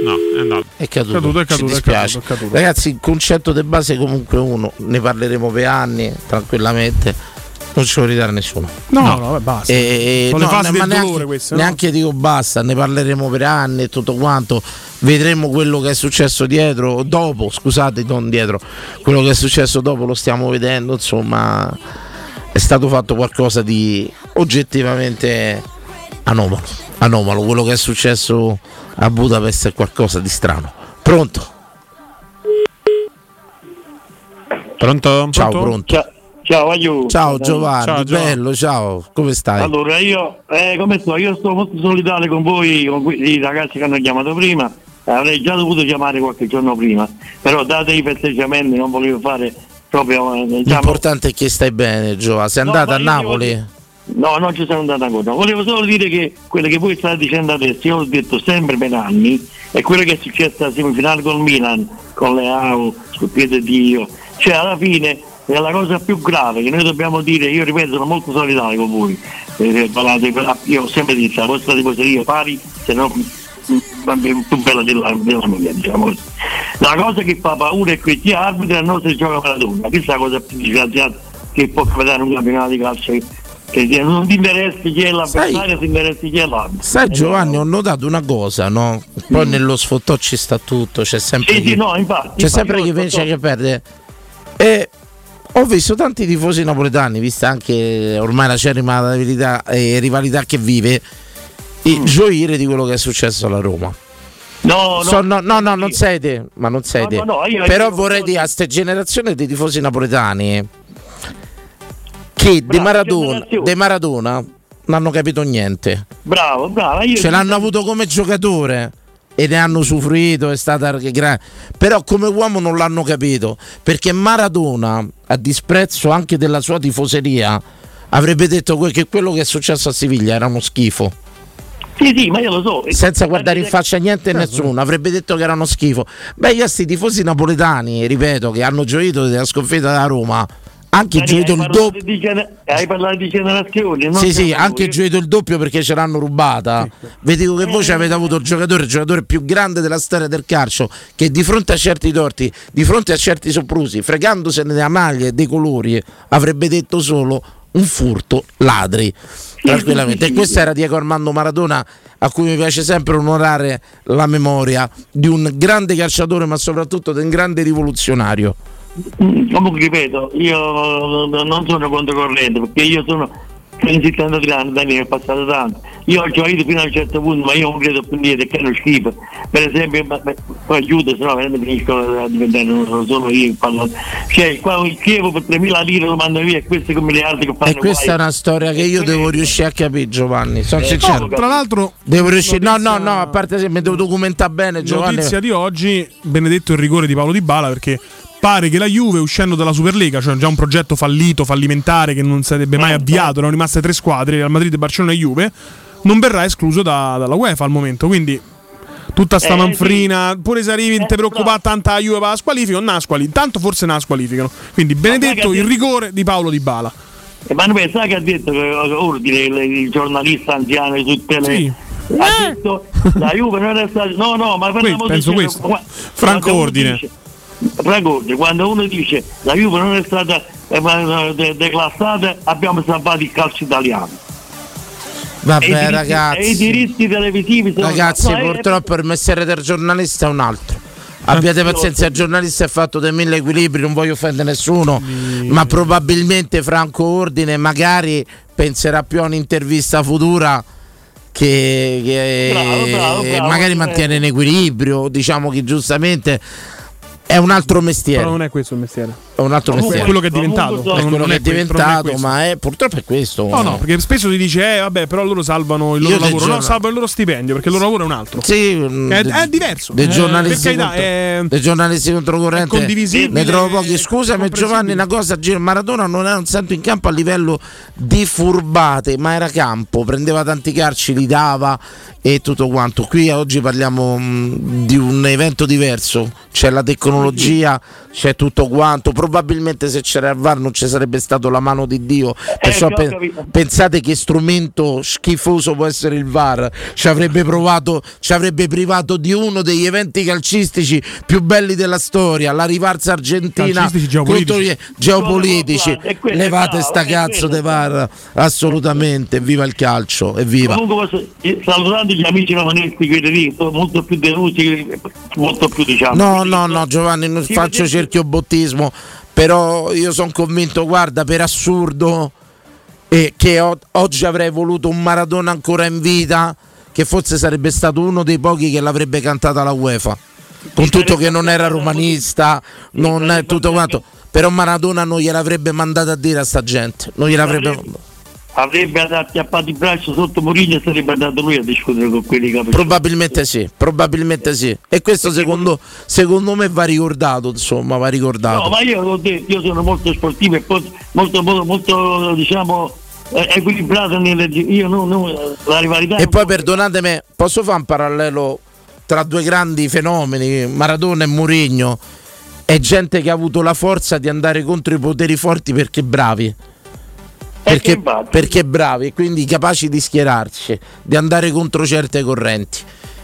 No, è andato. È caduto, Caduto, è caduto, è caduto, è caduto. Ragazzi, il concetto di base è comunque uno, ne parleremo per anni, tranquillamente. Non ci vuole ridare nessuno. No, no, vabbè, basta. E, Sono le fasi ma neanche, dolore queste, no? neanche dico basta, ne parleremo per anni e tutto quanto. Vedremo quello che è successo dietro, dopo, scusate, non dietro, quello che è successo dopo lo stiamo vedendo, insomma, è stato fatto qualcosa di oggettivamente anomalo. Anomalo, quello che è successo a Budapest è qualcosa di strano. Pronto? Pronto? Ciao, pronto. Ciao, aiuto. Ciao Giovanni, Ciao, Gio. bello, ciao, come stai? Allora io, eh, come sto? Io sto molto solidale con voi, con que- i ragazzi che hanno chiamato prima, Eh, avrei già dovuto chiamare qualche giorno prima, però date i festeggiamenti non volevo fare proprio... eh, diciamo- L'importante è che stai bene, Giova. Sei No, andata ma a io Napoli? devo- No, non ci sono andato ancora. Volevo solo dire che quello che voi state dicendo adesso, io l'ho detto sempre per anni, è quello che è successo alla semifinale col Milan, con le AU, sul piede Dio. Cioè alla fine è la cosa più grave che noi dobbiamo dire, io ripeto, sono molto solidale con voi. Eh, parlate- io ho sempre detto, la vostra tifoseria pari, se no più bella della, della mia, diciamo. La cosa che fa paura è che questi arbitri a noi si gioca Maradona, questa è la cosa più disgraziata che può capitare un campionato di calcio. Che che non ti interessa chi è l'avversario, ti interessa chi è l'arbitro. Sai Giovanni, ho notato una cosa, no? Poi nello sfottò ci sta tutto, c'è sempre Sì, chi, sì, no, infatti, c'è infatti, sempre chi vince e chi perde. E ho visto tanti tifosi napoletani, vista anche ormai la cerima rivalità, eh, rivalità che vive, e gioire di quello che è successo alla Roma. Mm. No, So- no, no, no, no, non sei te, ma non sei te. no, no, Però vorrei dire a queste generazioni di tifosi napoletani che di Maradona, generazione. di Maradona non hanno capito niente. Bravo, bravo. Io Ce l'hanno avuto come giocatore e ne hanno usufruito, è stata gra- però come uomo non l'hanno capito, perché Maradona, a disprezzo anche della sua tifoseria, avrebbe detto che quello che è successo a Siviglia era uno schifo. Sì, sì, ma io lo so. Senza guardare in faccia niente e nessuno, avrebbe detto che era uno schifo. Beh, io a sti tifosi napoletani, ripeto, che hanno gioito della sconfitta da Roma, anche Dani, gioito hai il parlato doppio. di gener- hai parlato di generazioni, no? Sì, sì, anche gioito il doppio perché ce l'hanno rubata. Vi dico che voi ci avete avuto il giocatore, il giocatore più grande della storia del calcio, che di fronte a certi torti, di fronte a certi soprusi, fregandosene della maglia e dei colori, avrebbe detto solo un furto, ladri. Tranquillamente. E questo era Diego Armando Maradona, a cui mi piace sempre onorare la memoria di un grande calciatore, ma soprattutto di un grande rivoluzionario. Mm, Comunque ripeto, io eh, non sono controcorrente perché io sono 73 anni, da è passato tanto. Io ho giocato fino a un certo punto, ma io non credo più niente, che è uno schifo. Per esempio, poi aiuto, se no veramente finisco a diventare, non lo sono io che parlo. Cioè, qua il Chievo per 3.000 lire lo mando via e questi come le altre che fanno E questa è guai. una storia che io devo riuscire a capire, Giovanni. Sono Eh, sincero. no, tra l'altro, devo riuscire. No, no, no, a parte se mi devo documentare bene, Giovanni. Notizia di oggi, benedetto il rigore di Paolo Di Bala perché pare che la Juve uscendo dalla Superlega, cioè già un progetto fallito, fallimentare che non sarebbe mai avviato, erano rimaste tre squadre, Real Madrid, Barcellona e Juve, non verrà escluso da- dalla UEFA al momento, quindi tutta sta Eh, manfrina, pure se arrivi te preoccupa tanta la Juve va a squalifico, non la squali- tanto forse non la squalificano. Quindi benedetto il rigore di Paolo Di Bala. Emanuele, sai che ha detto che ordine il, giornalista anziano su tele Sì. ha detto la Juve non è stata no no ma penso questo. Franco Ordine. dice- Ordine quando uno dice la Juve non è stata eh, eh, de- declassata abbiamo salvato il calcio italiano E i Vabbè, diritti- e i ragazzi. diritti televisivi sono Ragazzi, no, purtroppo il mestiere del giornalista è un altro. Abbiate pazienza, il giornalista è fatto dei mille equilibri, non voglio offendere nessuno, ma probabilmente Franco Ordine magari penserà più a un'intervista futura che, che Bravo, bravo, bravo, magari mantiene in equilibrio, diciamo che giustamente è un altro mestiere. Però non è questo il mestiere. È un altro È mestiere. quello che è diventato. È Non- quello non che è è diventato, ma è, purtroppo è questo. No, no, perché spesso si dice, eh, vabbè, però loro salvano il loro Io lavoro. No, salvano il loro stipendio perché il loro lavoro è un altro. Sì, mm, è, de- è diverso. Dei Eh, giornalisti, carità, contro, è- dei giornalisti controcorrente è condivisibile, ne trovo pochi. Scusami. Giovanni, una cosa: Maradona non era un santo in campo a livello di furbate, ma era campo, prendeva tanti calci, li dava e tutto quanto. Qui oggi parliamo mh, di un evento diverso. C'è la tecnologia, c'è tutto quanto. Probabilmente se c'era il VAR non ci sarebbe stato la mano di Dio. Perciò ho pe- pensate che strumento schifoso può essere il VAR. Ci avrebbe provato, ci avrebbe privato di uno degli eventi calcistici più belli della storia, la rivarsa argentina geopolitici. geopolitici. Levate bravo, sta cazzo di VAR, assolutamente. Viva il calcio, evviva. Comunque eh, salutando gli amici lì sono molto più delusi molto più diciamo No, no, no, Giovanni, non Sì, faccio vedete- cerchiobottismo, però io sono convinto, guarda, per assurdo, eh, che o- oggi avrei voluto un Maradona ancora in vita, che forse sarebbe stato uno dei pochi che l'avrebbe cantata la UEFA. Con tutto che non era romanista, non è tutto quanto. Però Maradona non gliel'avrebbe mandata a dire a sta gente. Non gliel'avrebbe. Avrebbe acchiappato il braccio sotto Mourinho e sarebbe andato lui a discutere con quelli che Probabilmente sì, probabilmente sì. E questo secondo, secondo me va ricordato, insomma, va ricordato. no ma io ho detto io sono molto sportivo e molto molto, molto diciamo eh, equilibrato nelle io non, non- la rivalità E poi perdonatemi, posso fare un parallelo tra due grandi fenomeni, Maradona e Mourinho? È gente che ha avuto la forza di andare contro i poteri forti perché bravi. Perché, perché bravi e quindi capaci di schierarsi, di andare contro certe correnti.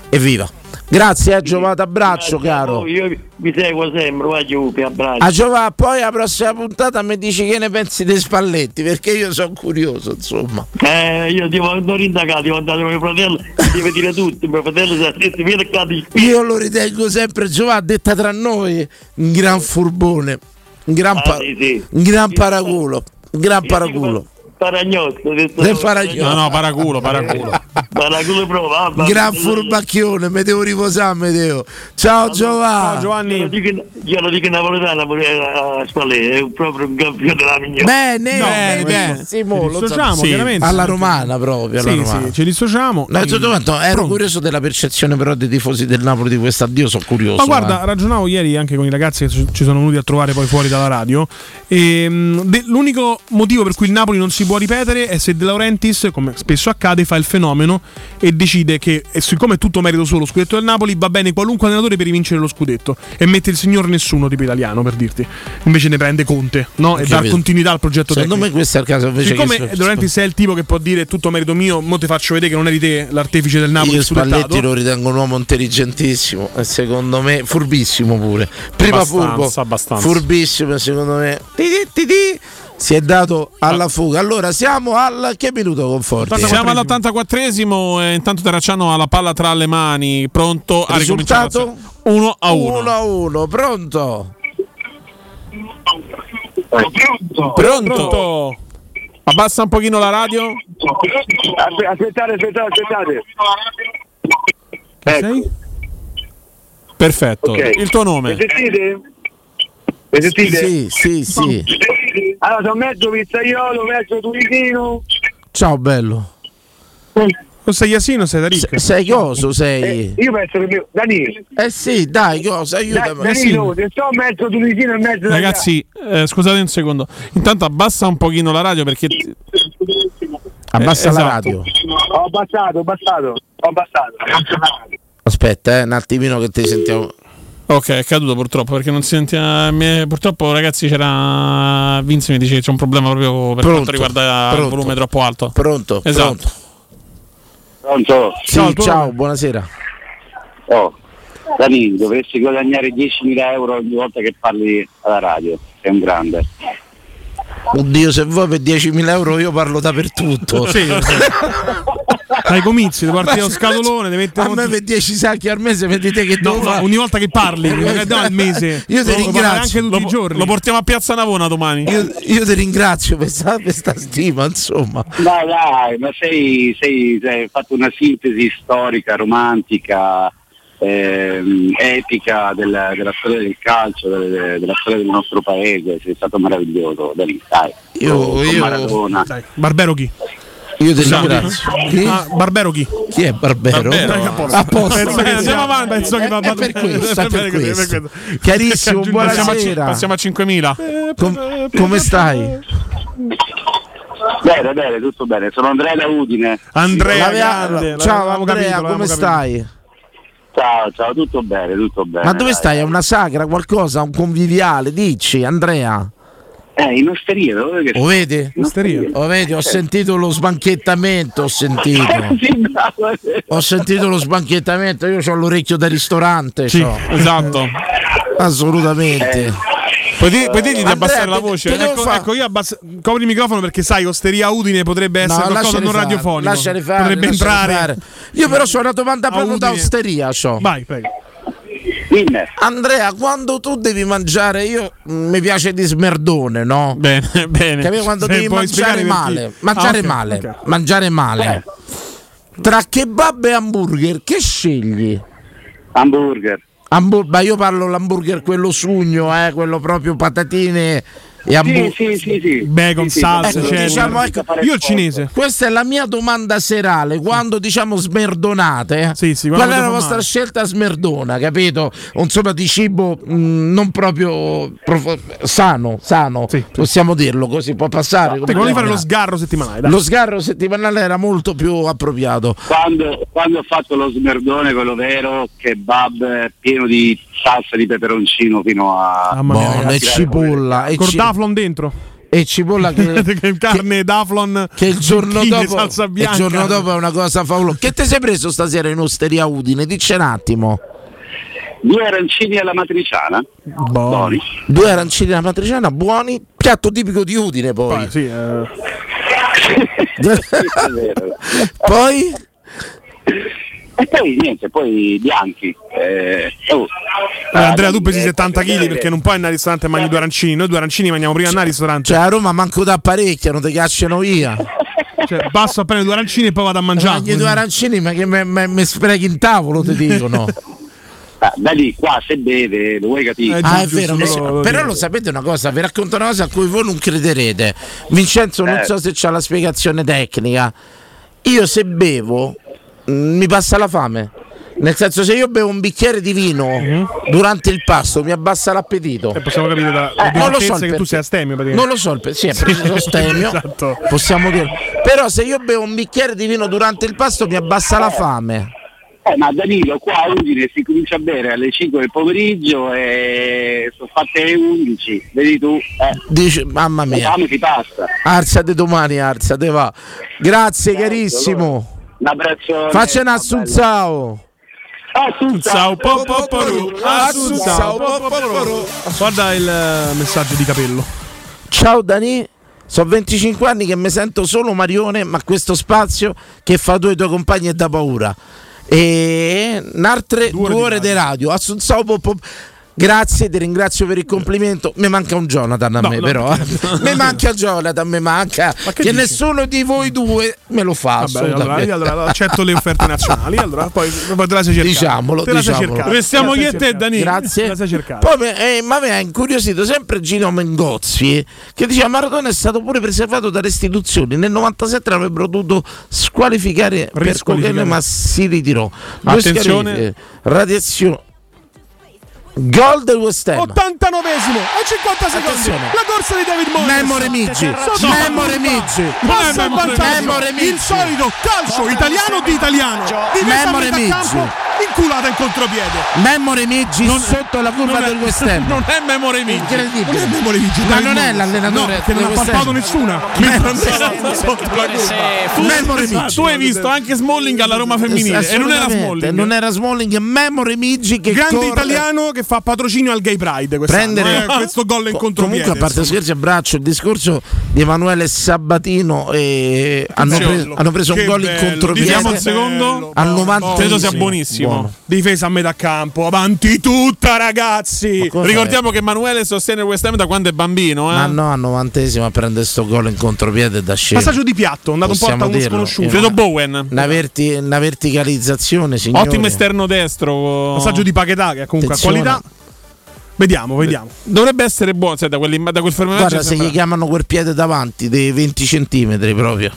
Evviva! Grazie a Giovanni, abbraccio caro. Oh, io vi seguo sempre, va giù, ti abbraccio. A Giovanni, poi la prossima puntata mi dici che ne pensi dei spalletti, perché io sono curioso, insomma. Eh, io devo andare indagato, devo andare da mio fratello, deve dire tutto, mio fratello si è detto, vieni qua di Io lo ritengo sempre Giovanni, detta tra noi, un gran furbone, un gran, pa- Ah, sì, sì. un gran paraculo, un gran paraculo. Paragnotto, Del Paragnotto. No, no, paraculo, paraculo. Paraculo prova, gran furbacchione, mi devo riposare, mi devo. Ciao Giovanni. Io lo dico, io lo dico in napoletano a Spalletti, è proprio un campione della mignotta. Bene, bene, benissimo, lo dissociamo, so- chiaramente. alla romana proprio. Alla Sì, romana. sì, ci dissociamo. No, tutto ero Pronto. curioso della percezione però dei tifosi del Napoli di quest'addio, sono curioso. Ma guarda, eh. ragionavo ieri anche con i ragazzi che ci- ci sono venuti a trovare poi fuori dalla radio. E, mh, de- l'unico motivo per cui il Napoli non si può ripetere è se De Laurentiis, come spesso accade, fa il fenomeno e decide che, e siccome è tutto merito solo lo scudetto del Napoli, va bene qualunque allenatore per rivincere lo scudetto e mette il signor nessuno tipo italiano per dirti. Invece ne prende Conte no? e dar continuità al progetto Secondo tecnico. me questo è il caso invece Siccome che De Laurentiis è il tipo che può dire tutto merito mio, mo ti faccio vedere che non eri te l'artefice del Napoli io. Spalletti lo ritengo un uomo intelligentissimo e secondo me furbissimo pure. Prima Abbastanza, furbo, abbastanza. furbissimo secondo me tidì, tidì, si è dato alla fuga. Allora siamo al che minuto conforti? Siamo all'84esimo e intanto Terracciano ha la palla tra le mani, pronto a ricominciare. Risultato 1 a 1. 1 a 1, pronto? Pronto? Pronto? Abbassa un pochino la radio. Aspettate, aspettate, aspettate. Sei? Perfetto. Ok. Il tuo nome? Mi sentite? Sentite? Sì, sì, sì. Allora, sono mezzo pizzaiolo, mezzo tunisino. Ciao bello. O sei Yasino o sei Tariq? Se- sei coso sei? Io penso che mio... Danilo. Eh sì, dai? Da- Aiutami. Danilo, se sto mezzo tunisino e mezzo Ragazzi, eh, scusate un secondo. Intanto abbassa un pochino la radio perché Abbassa Eh, la esatto. radio. Ho abbassato, ho abbassato, ho abbassato. Aspetta, eh, un attimino che ti sentiamo. Ok, è caduto purtroppo perché non si sentiva. Purtroppo, ragazzi, c'era. Vince mi dice che c'è un problema proprio per Pronto, quanto riguarda il pronto. volume troppo alto. Pronto? Esatto. Pronto? Pronto? Sì, ciao, buonasera. Oh, Danilo, dovresti guadagnare 10.000 euro ogni volta che parli alla radio. Sei un grande. Oddio, se vuoi per 10.000 euro io parlo dappertutto. Sì, Ai comizi, devi partire lo scatolone, devi mettere A me per 10 sacchi al mese vedete che No, devo no, ogni volta che parli, no, al mese. Io ti ringrazio. anche tutti Lo, i giorni. lo portiamo a Piazza Navona domani. Io, io ti ringrazio per sta, per sta stima, insomma. Dai, dai, ma sei, sei, sei- hai fatto una sintesi storica, romantica, ehm, epica della, della storia del calcio, delle- della storia del nostro paese. Sei stato meraviglioso, Danilo, dai. Io- Con io- Maradona. Dai, Barbero chi? Io ti ringrazio. Chi? Ah, Barbero chi? Chi è Barbero? Barbero. A posto. Penso che andiamo avanti, penso che va è per questo, è per questo. Chiarissimo, Passiamo a, buonasera. passiamo a 5.000. Com- come stai? Bene, bene, tutto bene. Sono Andrea da Udine. Andrea, L'aveva- grande, Ciao Andrea, capito, come stai? Ciao, ciao, tutto bene, tutto bene. Ma dove dai. stai? È una sagra, qualcosa, un conviviale? Dici, Andrea. Eh, in osteria, dove che Lo vedi? In osteria. Lo vedi? Ho sentito lo sbanchettamento, ho sentito. Bravo. Ho sentito lo sbanchettamento, io ho l'orecchio da ristorante. Sì, c'ho. esatto. Assolutamente. Puoi, di- puoi dirgli di abbassare la voce? Ecco, fa- ecco, io abbasso, copri il microfono perché sai, Osteria Udine potrebbe essere No, qualcosa non fare, radiofonico. lasciali fare, potrebbe entrare. fare. Io però ho una domanda A proprio da osteria. c'ho. Vai, prego. Dimmi. Andrea, quando tu devi mangiare, io mm, mi piace di smerdone, no? Bene, bene. Capito? Quando Se devi mangiare male, mangiare Ah, ok, male, ok. mangiare male. Tra kebab e hamburger, che scegli? Hamburger. Hambur- ma io parlo l'hamburger quello sugno, eh, quello proprio patatine e Sì, sì, sì, sì. Bacon, Sì, sì, salsa, Ecco, diciamo, ecco, Io il cinese. Questa è la mia domanda serale. Quando diciamo smerdonate, Sì, sì, qual quando è la vostra scelta smerdona? Capito? Insomma, di cibo mh, non proprio profo- sano, sano, Sì, sì. possiamo dirlo così. Può passare. Te volevi fare lo sgarro settimanale. dai. Lo sgarro settimanale era molto più appropriato. Quando, quando ho fatto lo smerdone, quello vero, kebab eh, pieno di salsa di peperoncino fino a... Mamma mia, e ragazzi. cipolla. E, ci- Cordaflon dentro. e cipolla che, carne d'aflon che il giorno dopo salsa il bianca. giorno dopo è una cosa favolosa. Che ti sei preso stasera in osteria Udine? Dice un attimo. Due arancini alla matriciana. Buoni. Due arancini alla matriciana, buoni. Piatto tipico di Udine poi. Poi, sì, eh. Poi? E poi niente, poi bianchi. Eh, oh. Eh, Andrea, tu pesi 70 kg perché non puoi andare al ristorante e mangi due arancini. Noi due arancini mangiamo prima di andare al ristorante. Cioè a Roma manco da apparecchiano, ti cacciano via. Cioè, passo a prendere due arancini e poi vado a mangiare. Mangi due arancini, ma che mi sprechi in tavolo, ti dicono. Ah, da lì qua se beve, lo vuoi capire? ah, è vero, lo so. però lo sapete una cosa, vi racconto una cosa a cui voi non crederete. Vincenzo, non Eh. so se c'ha la spiegazione tecnica. Io se bevo mi passa la fame. Nel senso, se io bevo un bicchiere di vino durante il pasto mi abbassa l'appetito. E possiamo capire da, da non lo so che tu perché. sei astemio. Non lo so, il per- sì, è preciso stemio, Esatto. possiamo dire. Però se io bevo un bicchiere di vino durante il pasto mi abbassa la fame. Eh, ma Danilo, qua a Udine si comincia a bere alle 5 del pomeriggio e sono fatte le 11, vedi tu, eh, Dice, mamma la mia. fame ti passa. Alzate domani, alzate va. Grazie carissimo. Un abbraccio. Faccia un assunzao. Assunzao, assunzao, po, po, poru. Guarda il eh, messaggio di capello. Ciao Dani. Sono 25 anni che mi sento solo Marione, ma questo spazio che fa tu e i tuoi compagni è da paura. E un'altre due ore, di radio. Assunzao, po, po- Grazie, ti ringrazio per il complimento. Mi manca un Jonathan a No, me, no. però. eh. mi manca Jonathan, mi manca. che Che, dici? nessuno di voi due me lo fa. Vabbè, allora, io allora accetto le offerte nazionali. Allora, poi, poi te la sei cercata. Diciamolo, te la diciamolo. Restiamo io e te. Danilo. Grazie. Poi eh, ma mi ha incuriosito sempre Gino Mengozzi che diceva Maradona è stato pure preservato da restituzioni. Nel 97 l'avrebbero dovuto squalificare per cocaine, ma si ritirò. Attenzione. schiarifiche, radiazione. Gol del West Ham. 89esimo a 50 secondi. Attenzione. La corsa di David Moyes. Memo Remigi. Memo Remigi. Passa in vantaggio. Memo Remigi. Il solito calcio italiano di italiano. A metà Remigi. Inculata in contropiede. Memo Remigi Non- sotto la curva del West Ham. Non è Memore Migi. Incredibile. Non è Memo Remigi, Ma non è l'allenatore No, che non ha palpato nessuna. Memo- Sotto la curva. Memo Remigi. Tu hai visto anche Smalling alla Roma femminile e non era Smalling. Non era Smalling, Memo Remigi che Grande corre- italiano che fa patrocinio al Gay Pride quest'anno, prendere eh, questo gol in Co- contropiede. Comunque, a parte scherzi, abbraccio il discorso di Emanuele Sabatino. E hanno, preso, hanno preso Che un gol in contropiede. Diciamo il secondo. al 90 Credo sia buonissimo. Difesa a metà campo, avanti tutta ragazzi. Ricordiamo che Emanuele sostiene il West Ham da quando è bambino. Eh? Ma no, al 90 a prendere sto gol in contropiede da scemo. Passaggio di piatto, andato un po' a Possiamo uno sconosciuto. Credo Bowen. Una, verti- una verticalizzazione, signore. Ottimo esterno destro. Passaggio di Paquetà che ha comunque Attenzione. qualità. Vediamo, vediamo. Dovrebbe essere buono, sai, da, quelli- da quel fermentaggio. Guarda, se gli chiamano quel piede davanti dei 20 centimetri proprio.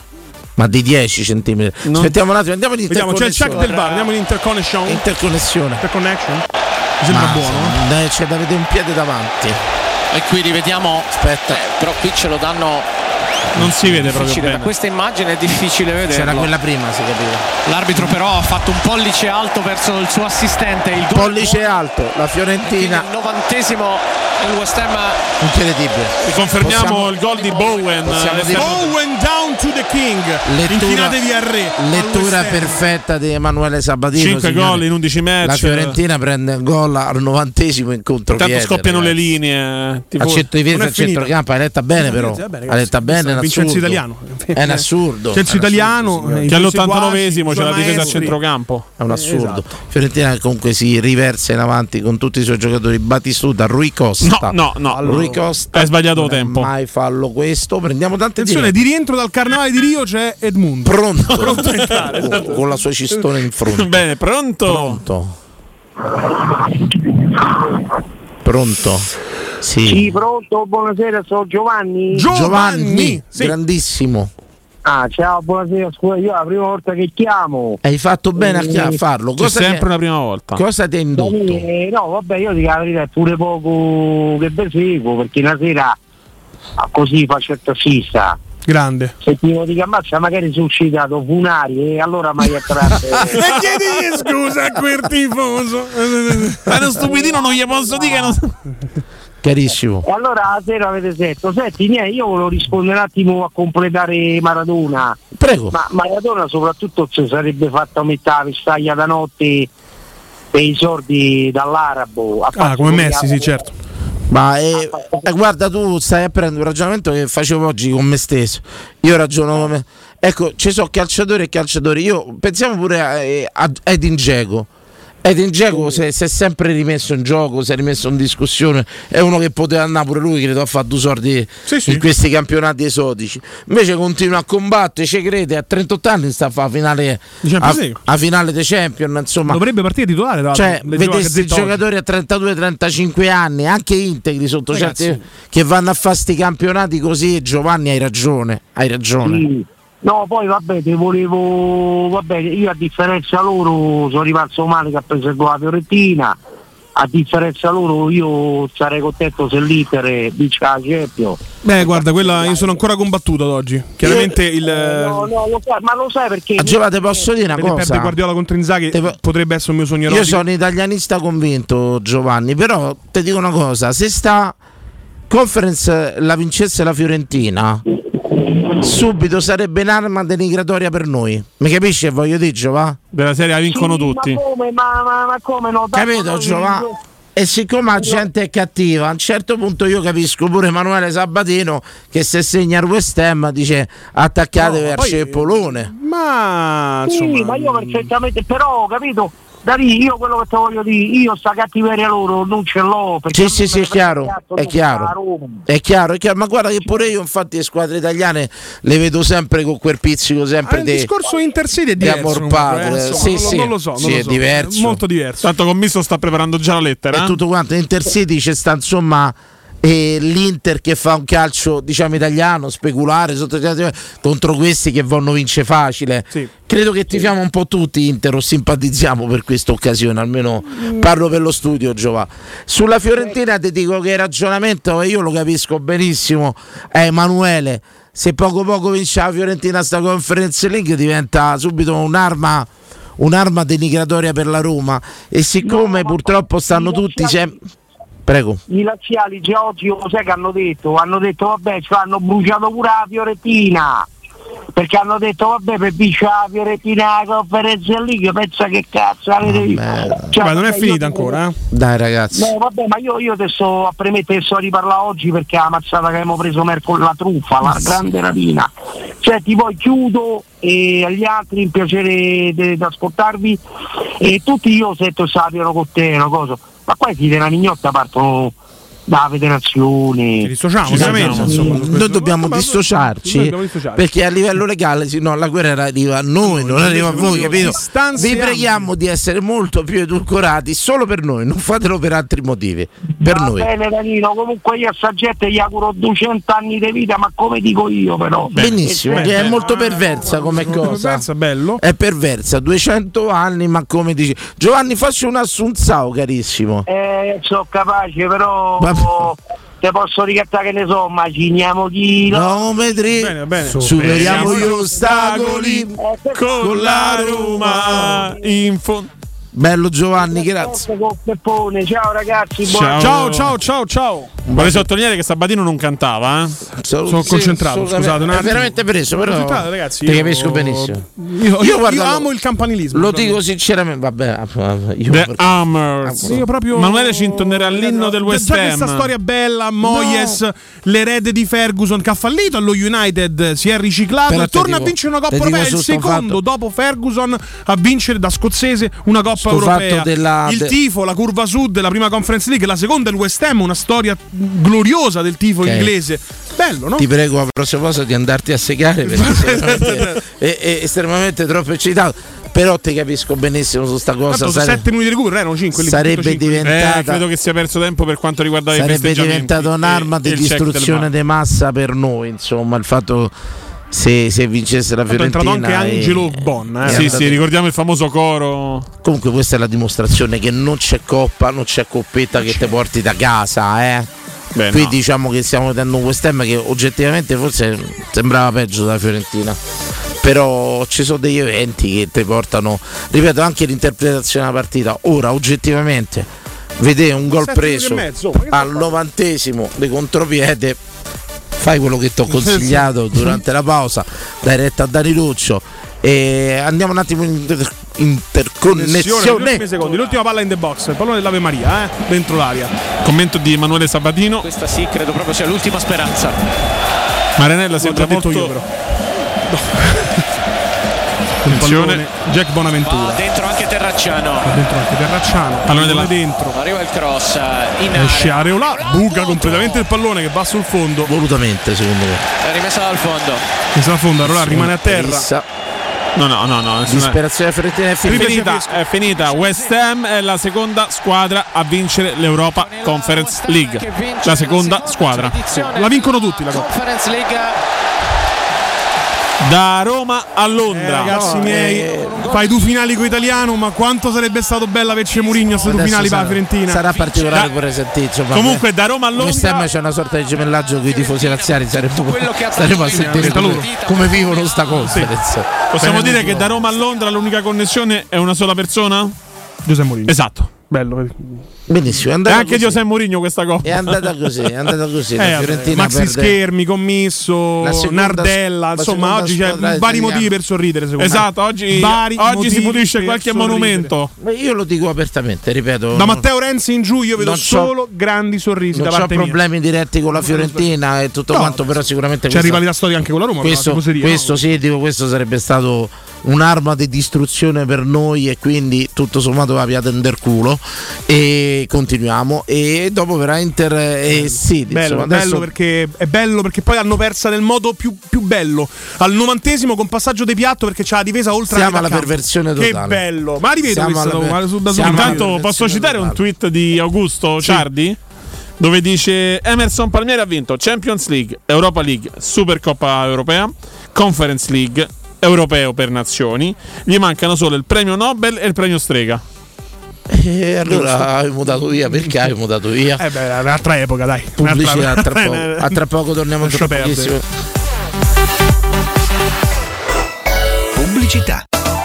Ma di 10 centimetri. Aspettiamo un attimo, andiamo in Vediamo, c'è il check del bar, andiamo in interconnection. Interconnessione. Interconnection. Mi sembra Ma, buono. dai, C'è da vedere un piede davanti. E qui rivediamo. Aspetta. Eh, però qui ce lo danno. Non si vede proprio difficile. Da bene. questa immagine è difficile vederlo. C'era quella prima, si capiva. L'arbitro però ha fatto un pollice alto verso il suo assistente. Il gol Pollice alto, la Fiorentina. il novantesimo il West Ham Incredibile. Confermiamo Possiamo- il gol di Bowen. eh, dire- Owen down to the king. Lettura- al al Lettura perfetta di Emanuele Sabatino. 5 signori. gol in 11 match. La Fiorentina prende il gol al novantesimo in contropiede. Intanto scoppiano le ragazzi. linee. A tifosi. centro di Non difesa è a centrocampo, hai letta bene però. Hai letta bene, Vincenzo assurdo. italiano. È un assurdo. È un italiano. eh, Che i suoi all'89esimo seguaci, c'è la difesa a centrocampo. È un assurdo. Esatto. Fiorentina comunque si riversa in avanti con tutti i suoi giocatori. Battistuta, Rui Costa. No, no, no. Rui Costa. Hai sbagliato non è tempo. Mai fallo questo. Prendiamo tante Attenzione, di rientro dal carnevale di Rio c'è Edmundo. Pronto. Pronto a entrare. con, con la sua cistone in fronte. Bene, pronto? Pronto. Pronto. Sì. Sì, pronto, buonasera, sono Giovanni. Giovanni, Sì. grandissimo. Ah, ciao, buonasera, scusa, io è la prima volta che chiamo. Hai fatto bene a chi- a farlo. C'è Cosa ti- sempre una prima volta. Cosa ti ha indotto? Eh, no, vabbè, io la verità, è pure poco che vi seguo, perché una sera ah, così faccio il tassista Grande. Se ti dico ammazza, magari sono citato Funari e allora mai attratte. E chiedi scusa a quel tifoso. Ma lo stupidino non gli posso dire che non. Carissimo. E allora la sera avete detto, senti, niente, io volevo rispondere un attimo a completare Maradona. Prego. Ma Maradona soprattutto si sarebbe fatta metà vestaglia da notte per i soldi dall'arabo. A Ah, come Messi, a- sì, certo. Ma eh, eh, guarda, tu stai a prendere un ragionamento che facevo oggi con me stesso. Io ragiono come. Ecco, ci sono calciatori e calciatori. Io pensiamo pure a, eh, a Edin Dzeko. Edin Dzeko si, si è sempre rimesso in gioco, si è rimesso in discussione. È uno che poteva andare pure lui, credo, a fare due sordi in questi campionati esotici. Invece continua a combattere, ci crede. A 38 anni sta a fare la finale, Di Champions a, a finale dei Champion. Insomma, Dovrebbe partire titolare, tra cioè, vedessi giocatori a 32-35 anni, anche integri sotto Ragazzi. certi che vanno a fare sti campionati così. Giovanni, hai ragione. Hai ragione. Sì. No, poi vabbè, te volevo. Vabbè, io a differenza loro sono rimasto male che ha preso la Fiorentina. A differenza loro io sarei contento se l'Inter vince la Champions. Beh, guarda, quella io sono ancora combattuto ad oggi. Chiaramente il. No, no, lo sai, ma lo sai perché. A Giova, te posso dire una Vedi, perde cosa. Guardiola contro Inzaghi potrebbe essere un mio sogno Io erotico. sono italianista convinto, Giovanni, però ti dico una cosa, se sta conference la vincesse la Fiorentina, subito sarebbe un'arma denigratoria per noi. Mi capisci che voglio dire, Giova? Della serie la vincono Sì, tutti. Ma come, ma, ma, ma come no? Dai, Capito, ma- Giova? E siccome la gente è cattiva, a un certo punto io capisco pure Emanuele Sabatino che se segna il West Ham dice attaccate verso il polone. Ma Sì, ma io perfettamente, però capito? Da lì io quello che ti voglio dire, io sta cattiveria loro non ce l'ho. perché Sì, sì, sì, è chiaro, è chiaro. È chiaro, è chiaro, ma guarda che pure io infatti le squadre italiane le vedo sempre con quel pizzico sempre Ah, il di, discorso Intercity è di diverso. padre. eh, Sì, insomma, sì, non lo so, non sì, lo è so. diverso. Molto diverso. Tanto Commisso sta preparando già la lettera. e eh? tutto quanto. Intercity c'è sta insomma e l'Inter che fa un calcio diciamo italiano speculare sotto contro questi che vanno vince facile. Credo che tifiamo un po' tutti Inter o simpatizziamo per questa occasione almeno parlo per lo studio Giova. Sulla Fiorentina ti dico che il ragionamento e io lo capisco benissimo è Emanuele. Se poco poco vince la Fiorentina sta conference league diventa subito un'arma un'arma denigratoria per la Roma. E siccome purtroppo stanno tutti sempre Prego. I laziali già oggi lo sai che hanno detto? Hanno detto vabbè ci hanno bruciato pure la Fiorentina perché hanno detto vabbè per vincere la Fiorentina la conferenza League pensa che cazzo avete visto Cioè, Beh, non è finita io- ancora, eh? Dai ragazzi. No, vabbè, ma io, io te sto a premettere che sto a riparlare oggi perché la mazzata che abbiamo preso mercoledì la truffa, la grande rapina. Senti, poi chiudo e agli altri un piacere di ascoltarvi e tutti io sento sappiano con te una cosa. Ma qua i della mignotta partono da federazione. Ci dissociamo, ovviamente, insomma, su Noi dobbiamo Ma- dissociarci noi dobbiamo dissociarci. perché a livello legale no, la guerra arriva a noi, non arriva a voi, capito? Vi preghiamo di essere molto più edulcorati solo per noi, non fatelo per altri motivi, per Va noi. bene Danilo, comunque io a sta gente gli auguro 200 anni di vita, ma come dico io però. Benissimo, E che se- è molto perversa come cosa. Perversa, bello. È perversa, 200 anni, ma come dici? Giovanni, faccio un assunzao, carissimo. Eh, sono capace, però Vabbè. te posso ricattare che ne so, maciniamo chilo. Geometri, Bene, bene. superiamo gli ostacoli con la Roma in fondo. Bello Giovanni, grazie. Ciao ragazzi, Ciao. Ciao, ciao, ciao, ciao. Vorrei sottolineare che Sabatino non cantava. Eh? Sono concentrato, scusate. un È veramente preso, però. Ragazzi. Ti io- capisco benissimo. Io, io- guarda, io lo- amo il campanilismo. Lo proprio. dico sinceramente, vabbè, io The Hammers. Io proprio Manuele ci intonerà l'inno del West Già Ham. questa storia bella, Moyes, l'erede di Ferguson che ha fallito allo United, si è riciclato Però e torna dico- a vincere una Coppa Europea. È il secondo fatto- dopo Ferguson a vincere da scozzese una Coppa Sto Europea. della- il de- tifo, la curva sud, la prima Conference League, la seconda il West Ham, una storia gloriosa del tifo Ok. inglese. Bello, no? Ti prego a prossima cosa di andarti a segare perché è, è estremamente troppo eccitato. Però ti capisco benissimo su sta cosa. Tanto, sare- 7 minuti di recupero erano 5 sarebbe diventata Eh, credo che sia perso tempo per quanto riguarda i sarebbe diventata un'arma e- di e il distruzione di massa per noi. Insomma, il fatto se, se vincesse la Tanto è Fiorentina. entrato anche e- Angelo Bon, eh. Sì, sì, ricordiamo il famoso coro. Comunque, questa è la dimostrazione che non c'è coppa, non c'è coppetta che ti porti da casa, eh. Beh, Qui no. diciamo che stiamo vedendo un West Ham che oggettivamente forse sembrava peggio della Fiorentina. Però ci sono degli eventi che ti portano, ripeto, anche l'interpretazione della partita. Ora, oggettivamente, vedere un gol preso mezzo, al novantesimo di contropiede, fai quello che ti ho consigliato durante la pausa, dai retta a Daniluccio e andiamo un attimo in inter- interconnessione. secondi. L'ultima palla in the box, il pallone dell'Ave Maria, eh, dentro l'aria. Commento di Emanuele Sabatino. Questa sì, credo proprio sia l'ultima speranza. L'ho sembra già detto molto io però. Un pallone, Jack Bonaventura. Va dentro anche Terracciano. Va dentro anche Terracciano. Pallone della- dentro. Arriva il cross eh, in Esce. Areola, buca completamente il pallone che va sul fondo. Volutamente, secondo me. È rimessa dal fondo. Pensa al fondo, Areola rimane a terra. Rissa. No, no, no, no. Disperazione Fiorentina è finita. è finita. West Ham è la seconda squadra a vincere l'Europa Conference League. La seconda squadra. La vincono tutti la. Conference League Da Roma a Londra. Eh, ragazzi No, miei, eh, fai due finali con italiano, ma quanto sarebbe stato bello averci Murigno queste due finali per la sarà- Fiorentina. Sarà particolare Da- pure sentirci. Comunque da Roma a Londra c'è una sorta di gemellaggio con i tifosi razziali. Saremo, Quello che ha staremo a fatto sentire come, loro. come vivono sta conference. possiamo Bene, dire che da Roma a Londra l'unica connessione è una sola persona? Giuseppe Mourinho. Esatto. Bello. Benissimo, è andata anche così. Giuseppe Mourinho questa cosa. È andata così, è andata così. Eh, la vabbè, Fiorentina maxi perde- schermi, commisso, seconda- Nardella, la insomma, oggi c'è vari italiana. motivi per sorridere, secondo me. Esatto, oggi, Vari oggi si pulisce qualche sorridere. monumento. Ma io lo dico apertamente, ripeto. Da non- Matteo Renzi in giù io vedo solo grandi sorrisi non ho parte mia. problemi diretti con la Fiorentina e tutto No, quanto, però sicuramente C'è questa- rivalità storica anche con la Roma, questo, però, tifoseria, questo no? sì, dico, questo sarebbe stato un'arma di distruzione per noi e quindi tutto sommato va via tender culo e continuiamo e dopo verrà Inter e sì, Bello, insomma, bello adesso perché è bello perché poi l'hanno persa nel modo più, più bello. Al novantesimo con passaggio di piatto perché c'ha la difesa oltre Siamo alla perversione Che totale. bello. Ma rivedo questo per- su- da Intanto posso citare un totale. tweet di Augusto Ciardi dove dice Emerson Palmieri ha vinto Champions League, Europa League, Supercoppa Europea, Conference League, Europeo per Nazioni. Gli mancano solo il premio Nobel e il premio Strega. E allora avevo dato via perché avevo dato via. Eh beh, è un'altra epoca, dai. Pubblicità Un'altra- tra poco. A tra poco torniamo pochissimo. Pubblicità.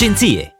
agenzie.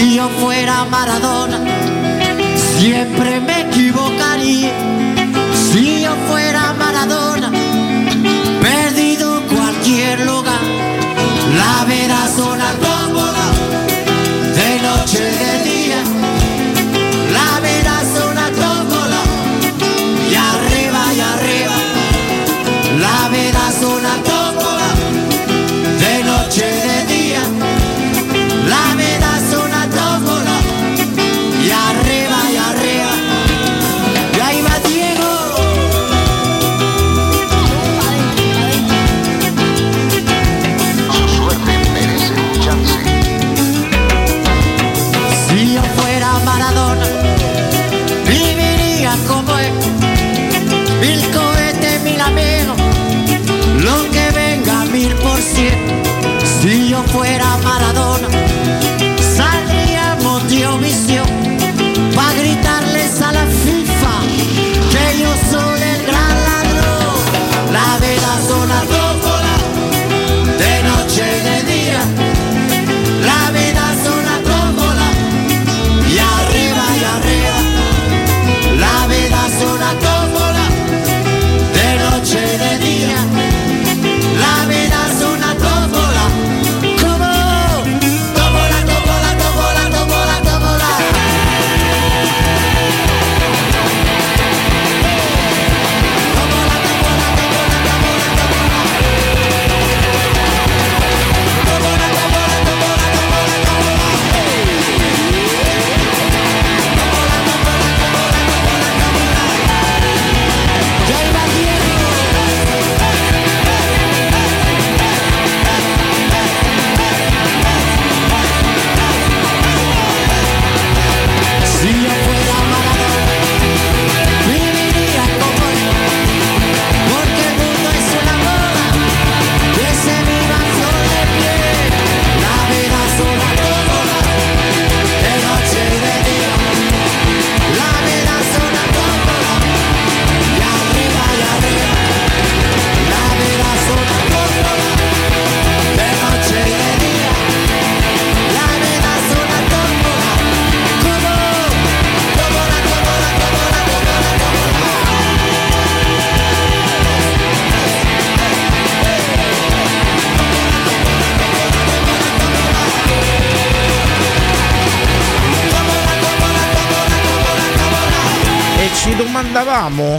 Si yo fuera Maradona, siempre me equivocaría.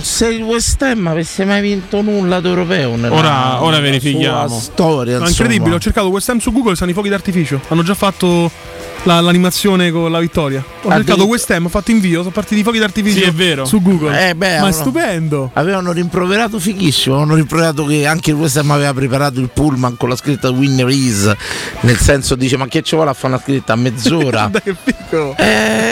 Se il West Ham avesse mai vinto nulla d'europeo nella, Ora- ora verifichiamo. storia. Insomma. incredibile, ho cercato West Ham su Google, stanno i fuochi d'artificio. Hanno già fatto la- l'animazione con la vittoria. Ho cercato Addirittura- West Ham, ho fatto invio, sono partiti i fuochi d'artificio Sì, è vero. su Google. Eh, beh, Ma è stupendo. Avevano rimproverato fighissimo. Avevano rimproverato che anche il West Ham aveva preparato il pullman con la scritta Winner is. Nel senso, dice: Ma che ci vuole a fare una scritta a mezz'ora? Guarda che figo. Eh,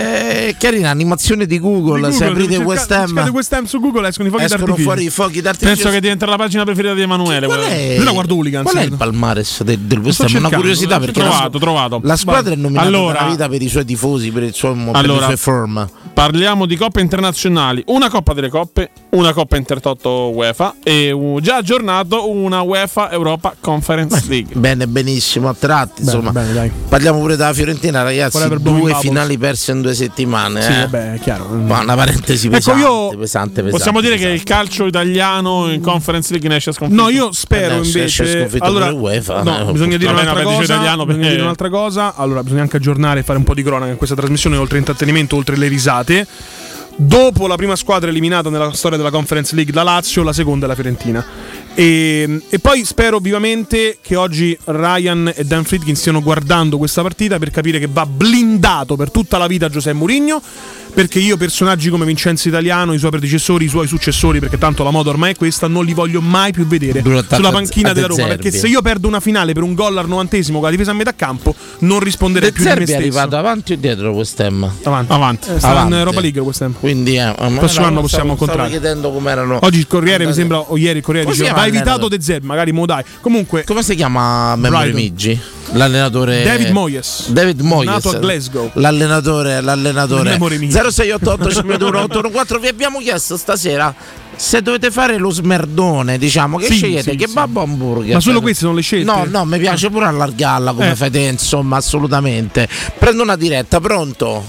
carina, animazione di Google. Di se Google, aprite cerca- West Ham, cercate West Ham su Google escono i fuochi escono d'artificio. fuori i fuochi d'artificio. Penso che diventerà la pagina preferita di Emanuele. Qual è, Io la guardo Hooligans, qual è il palmares del, del West Ham? Una cercando, curiosità l'ho perché trovato, la, trovato. la squadra è nominata Allora- una vita per i suoi tifosi, per, il suo, per Allora, le sue firm. Parliamo di coppe internazionali, una Coppa delle Coppe, una Coppa Intertotto UEFA e uh, già aggiornato una UEFA Europa Conference League. Bene, benissimo, a tratti. Bene, insomma, bene, dai. parliamo pure della Fiorentina, ragazzi. Forever Due finali perse in due settimane. Sì, eh. vabbè, è chiaro. Ma una parentesi Ecco, pesante, io- pesante, pesante, Possiamo dire che pesante. il calcio italiano in Conference League ne esce sconfitto. No, io spero Eh, esce invece. sconfitto Allora, UEFA, no, eh, bisogna dire un'altra cosa. italiano bisogna perché- dire un'altra cosa. Allora, bisogna anche aggiornare e fare un po' di cronaca in questa trasmissione, oltre intrattenimento, oltre le risate. Dopo la prima squadra eliminata nella storia della Conference League, la Lazio, la seconda è la Fiorentina. E, e poi spero vivamente che oggi Ryan e Dan Friedkin stiano guardando questa partita per capire che va blindato per tutta la vita Giuseppe Mourinho. Perché io personaggi come Vincenzo Italiano, i suoi predecessori, i suoi successori, perché tanto la moda ormai è questa, non li voglio mai più vedere sulla panchina della De Roma. Zerbi. Perché se io perdo una finale per un gol al novantesimo con la difesa a metà campo, non risponderei De più di me Zerbi è stesso. arrivato avanti o dietro quest'Em? Avanti. Avanti. Eh, sta in Avanti. Europa League quest'anno. Quindi eh, prossimo no, anno possiamo incontrare. Stavo chiedendo com'erano. Oggi il Corriere mi sembra, o ieri il Corriere diceva evitato? De Zerbi, magari mo dai. Comunque, Come si chiama Memory. Migi? L'allenatore David Moyes. David Moyes. Nato a Glasgow. L'allenatore, l'allenatore. Memory Migi. 0688 521 Vi abbiamo chiesto stasera se dovete fare lo smerdone, diciamo, che Sì, scegliete sì, che sì. babbo hamburger. Ma solo queste sono le scelte? No, no, mi piace pure allargarla come Eh. fai te, insomma, assolutamente. Prendo una diretta, pronto?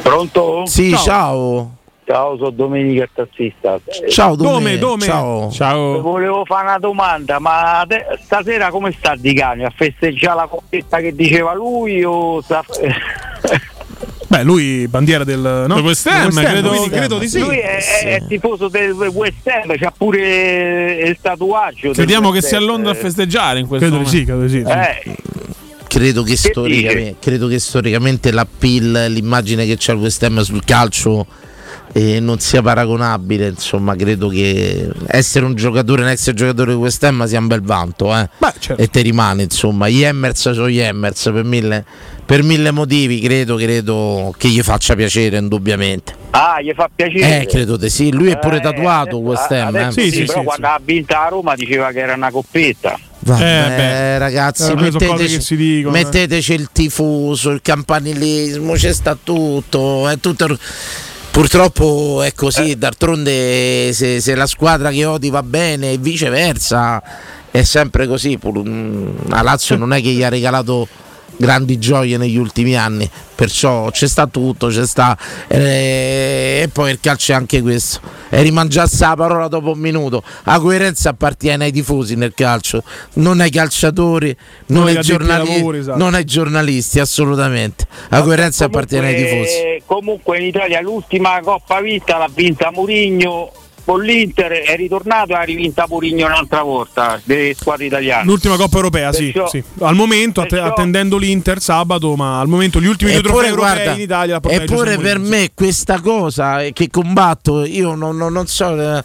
Pronto? Sì, ciao. Ciao, sono Domenica il tassista. Ciao, Dome. Dome. Ciao. Ciao. Volevo fare una domanda, ma te- stasera come sta Di Cani? A festeggiare la coppetta che diceva lui o sta... beh, lui bandiera del no? Del West Ham, credo- quindi credo di sì. Lui è, è- è tifoso del West Ham, c'ha pure il tatuaggio. Crediamo che sia a. Londra a festeggiare in questo Credo di sì, momento. credo di sì. Eh, Credo che, Che storicamente, credo che storicamente l'appeal, l'immagine che c'è al West Ham sul calcio eh, non sia paragonabile. Insomma, credo che essere un giocatore, un ex giocatore di West Ham sia un bel vanto. eh. Beh, certo. E te rimane, insomma, gli Emmers sono gli Emmers per mille, per mille motivi. Credo, credo che gli faccia piacere, indubbiamente. ah, gli fa piacere. Eh, credo di sì. Lui è pure Eh, tatuato adesso- West Ham. adesso eh. Sì, sì, sì, però sì, quando sì. ha vinto a Roma diceva che era una coppetta. Vabbè, Eh, ragazzi, Eh, metteteci, che si dicono, eh. metteteci il tifoso, il campanilismo, c'è sta tutto, è tutto. Purtroppo è così, d'altronde se, se la squadra che odi va bene e viceversa è sempre così. Mm, La Lazio non è che gli ha regalato grandi gioie negli ultimi anni, perciò c'è sta tutto, c'è sta eh, e poi il calcio è anche questo. E rimangiasse la parola dopo un minuto. La coerenza appartiene ai tifosi nel calcio, non ai calciatori, non, Non ai, giornali- lavori, esatto. non ai giornalisti, assolutamente. La coerenza appartiene ai tifosi. Comunque- Comunque in Italia l'ultima Coppa vinta l'ha vinta Murigno con l'Inter, è ritornato e ha rivinta Murigno un'altra volta delle squadre italiane. L'ultima Coppa Europea, sì, Perciò- sì. Al momento, perciò- attendendo l'Inter sabato, ma al momento gli ultimi due trofei guarda, in Italia eppure per me questa cosa che combatto, io non, non- non so, eh,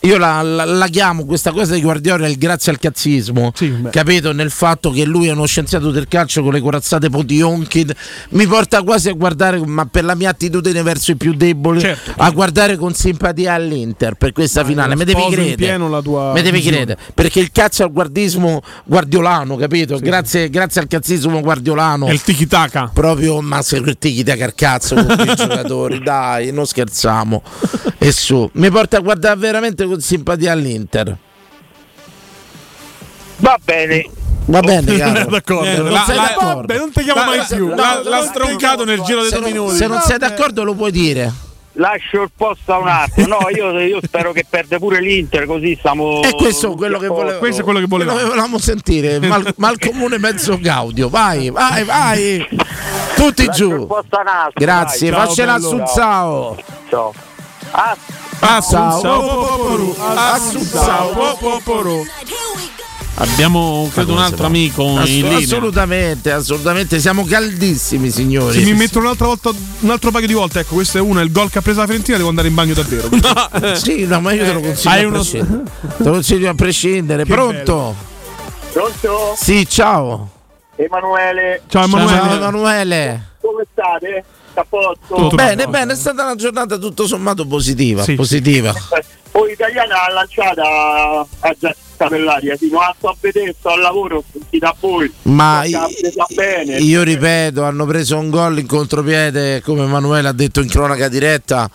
io la, la- la chiamo questa cosa di Guardiola il grazie al cazzismo, Sì, capito? Nel fatto che lui è uno scienziato del calcio con le corazzate potionchi, mi porta quasi a guardare, ma per la mia attitudine verso i più deboli, Certo. a guardare con simpatia all'Inter per questa finale. Mi devi credere, mi devi credere, perché il cazzo è il guardismo guardiolano, capito? Grazie, grazie al cazzismo guardiolano È il tiki-taka. proprio ma se il tiki da carcazzo con quei giocatori dai non scherziamo e su mi porta a guardare veramente con simpatia all'Inter Va bene, va bene caro d'accordo. Eh, non la- sei la- d'accordo Vabbè, non ti chiamo La- mai la- più. L'ha stroncato nel giro di se due minuti. se non sei d'accordo lo puoi dire lascio il posto a un altro. No, io, io spero che perde pure l'Inter, così stiamo. e questo è quello che volevo Questo è quello che volevamo. volevamo sentire mal, mal comune mezzo gaudio vai vai vai tutti Lascio il giù posto a un altro. grazie dai. faccela bello. assunzao Ciao. Ah, Assunzao, popoporu, Assunzao, popoporu. Abbiamo credo un altro amico in Ass- linea. assolutamente assolutamente siamo caldissimi signori Se mi metto un'altra volta, un altro paio di volte, ecco, questo è uno, il gol che ha preso la Fiorentina, devo andare in bagno davvero. Sì, no, ma io te lo consiglio Hai a uno- prescindere. Te lo consiglio a prescindere. Che Pronto? pronto? Sì, ciao. Emanuele, Ciao Emanuele. Ciao Emanuele. come state? Sta a posto? Tutto Bene, bene. bene, è stata una giornata tutto sommato positiva. Sì. positiva. Eh, Poi l'italiana l'ha lanciata a già per l'aria, sì, ma sto a vedere, sto al lavoro, partita a voi. Ma presa bene. Io ripeto, hanno preso un gol in contropiede, come Emanuele ha detto in cronaca diretta.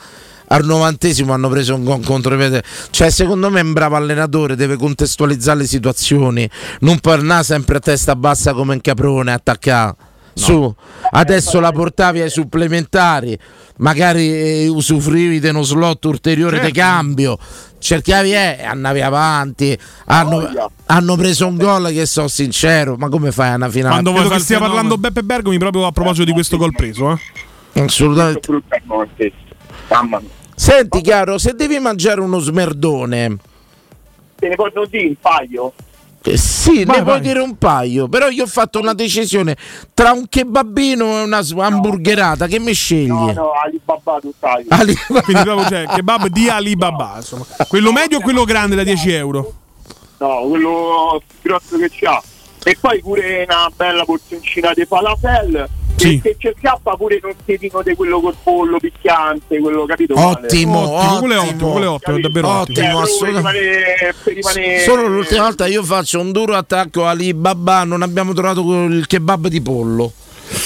Al novantesimo hanno preso un gol in contropiede. Cioè, secondo me è un bravo allenatore, deve contestualizzare le situazioni, non parlare sempre a testa bassa come un caprone, attaccare. Su, adesso la portavi ai supplementari, magari eh, usufruivi di uno slot ulteriore di cambio, cercavi eh, e andavi avanti. Hanno, hanno preso un gol che so sincero, ma come fai a una finale? Quando Credo che stia parlando Beppe Bergomi proprio a proposito di questo gol preso. Eh? Assolutamente. Senti caro, se devi mangiare uno smerdone, Te ne posso dire un paio? Eh, sì, Vai, ne puoi vai. dire un paio, però io ho fatto una decisione tra un kebabino e una hamburgerata, che mi scegli? No, no, Alibaba tu sai. Ali- Quindi proprio cioè, kebab di Alibaba. Insomma. Quello medio o quello grande da 10 euro? No, quello più grosso che c'ha. E poi pure una bella porzioncina di falafel. Sì. Se c'è scappa pure un sedino di quello col pollo piccante, quello capito? Ottimo, Ottimo, quello è ottimo. ottimo, quello è ottimo, è davvero ottimo. Cioè, Ottimo, assolutamente. rimanere- per rimanere- Solo l'ultima volta io faccio un duro attacco a Alibaba, non abbiamo trovato il kebab di pollo.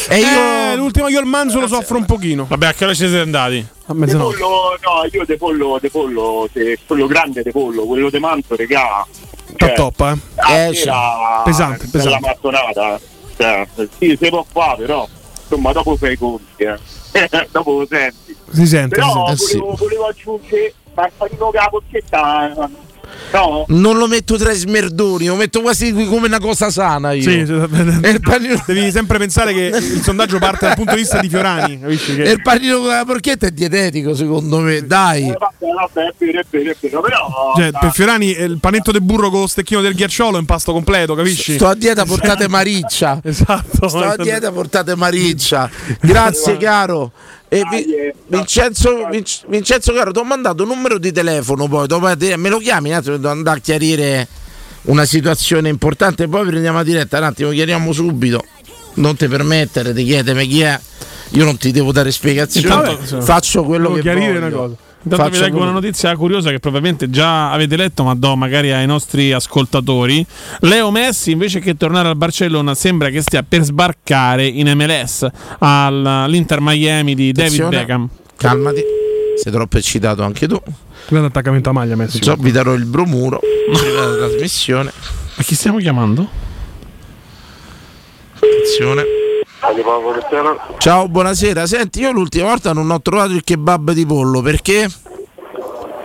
E io Eh, l'ultimo io il manzo lo soffro un pochino. Vabbè, a che ora ci siete andati? A De mezzanotte. pollo, no, io de pollo, de pollo, se- quello grande de pollo, quello de manto, regà. Top top, eh. Ah, Eh, sì. era Pesante, pesante. mattonata. Cioè, sì, si può fare, però. Insomma, dopo fai i conti, eh. dopo lo senti. Si sente. Però si sente. volevo, volevo aggiungere Marfarino che la porchetta. No, non lo metto tra i smerdoni, lo metto quasi come una cosa sana io. Sì, panino, devi sempre pensare che il sondaggio parte dal punto di vista di Fiorani. Capisci che... e il panino con la porchetta è dietetico secondo me, dai. eh, vabbè, vabbè, è vero, è vero, è vero, però. Cioè, per Fiorani eh, il panetto del burro con lo stecchino del ghiacciolo è un pasto completo, capisci? Sto a dieta, portate mariccia. Esatto. Sto a dieta, portate mariccia. Grazie caro. E Vi- Vincenzo, Vinc- Vincenzo caro, ti ho mandato un numero di telefono poi, dopo te- me lo chiami un attimo, devo andare a chiarire una situazione importante, poi prendiamo la diretta, un attimo, chiariamo subito. Non ti permettere di chiedermi chi è, io non ti devo dare spiegazioni, Intanto- faccio quello Devo che chiarire voglio. una cosa. Intanto vi leggo una notizia curiosa che probabilmente già avete letto, ma do magari ai nostri ascoltatori. Leo Messi, invece che tornare al Barcellona, sembra che stia per sbarcare in MLS al- all'Inter Miami di David Attenzione, Beckham. Calmati, sei troppo eccitato anche tu. Grande attaccamento a maglia Messi. Già vi darò il bromuro prima della trasmissione. Ma chi stiamo chiamando? Attenzione. Ciao, buonasera. Senti, io l'ultima volta non ho trovato il kebab di pollo perché?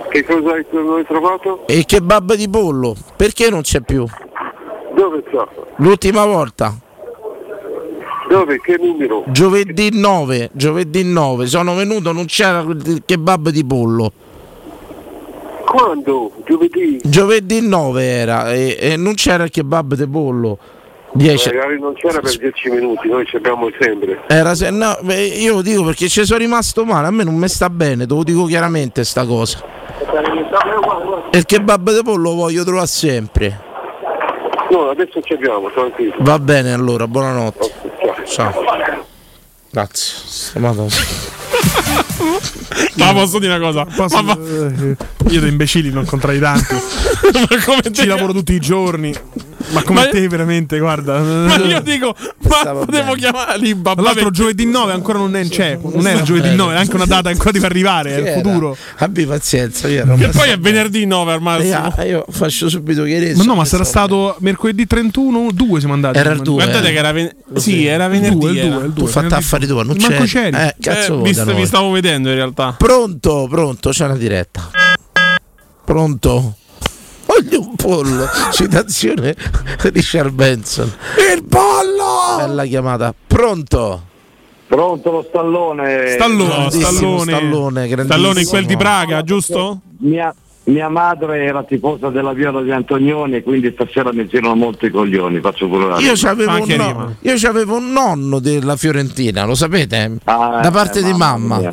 Che cosa hai trovato? E il kebab di pollo perché non c'è più? Dove c'è? L'ultima volta, Dove? Che numero? giovedì 9, giovedì 9, sono venuto, non c'era il kebab di pollo. Quando? Giovedì? Giovedì 9 era e, e non c'era il kebab di pollo. 10. Magari non c'era per 10 minuti, noi ci abbiamo sempre. Era se, no, beh, io lo dico perché ci sono rimasto male, a me non mi sta bene, te lo dico chiaramente sta cosa. E il kebab di pollo lo voglio trovare sempre. No, adesso ci abbiamo, tranquillo. Va bene allora, buonanotte. Ciao. Grazie. Stimato. Ma posso dire una cosa? Posso- Ma- eh, io di imbecilli non contrai tanti. ma come te- Ci lavoro tutti i giorni. Ma come Ma- te veramente, guarda. Ma io dico, ma potevo chiamare lì Tra l'altro giovedì 9 ancora non è c'è, non era giovedì 9, è anche una data ancora deve arrivare, è il futuro. Abbi pazienza, io ero Che poi è venerdì 9 al massimo. io, io faccio subito chiarezza. Ma no, ma sarà stato mercoledì 31, 2 siamo andati. Era il due, Guardate eh. che era, ven- sì, era venerdì. due, il era. due, il Tu due, fatta affari tua, non c'è. c'eri. Eh, cazzo Eh, vi, da vi stavo vedendo in realtà. Pronto, pronto, c'è una diretta. Pronto? Voglio un pollo. Citazione Richard Benson. Il pollo! Bella chiamata. Pronto? Pronto lo stallone? Stallone, Grandissimo Stallone. Stallone, grandissimo. Stallone in quel di Praga, giusto? Mia, mia madre era tifosa della Viola di Antonioni, quindi stasera mi girano molto i coglioni, faccio pure la Io c'avevo, un Anche no- rima. io c'avevo un nonno della Fiorentina, lo sapete? Ah, da parte eh, di mamma mamma.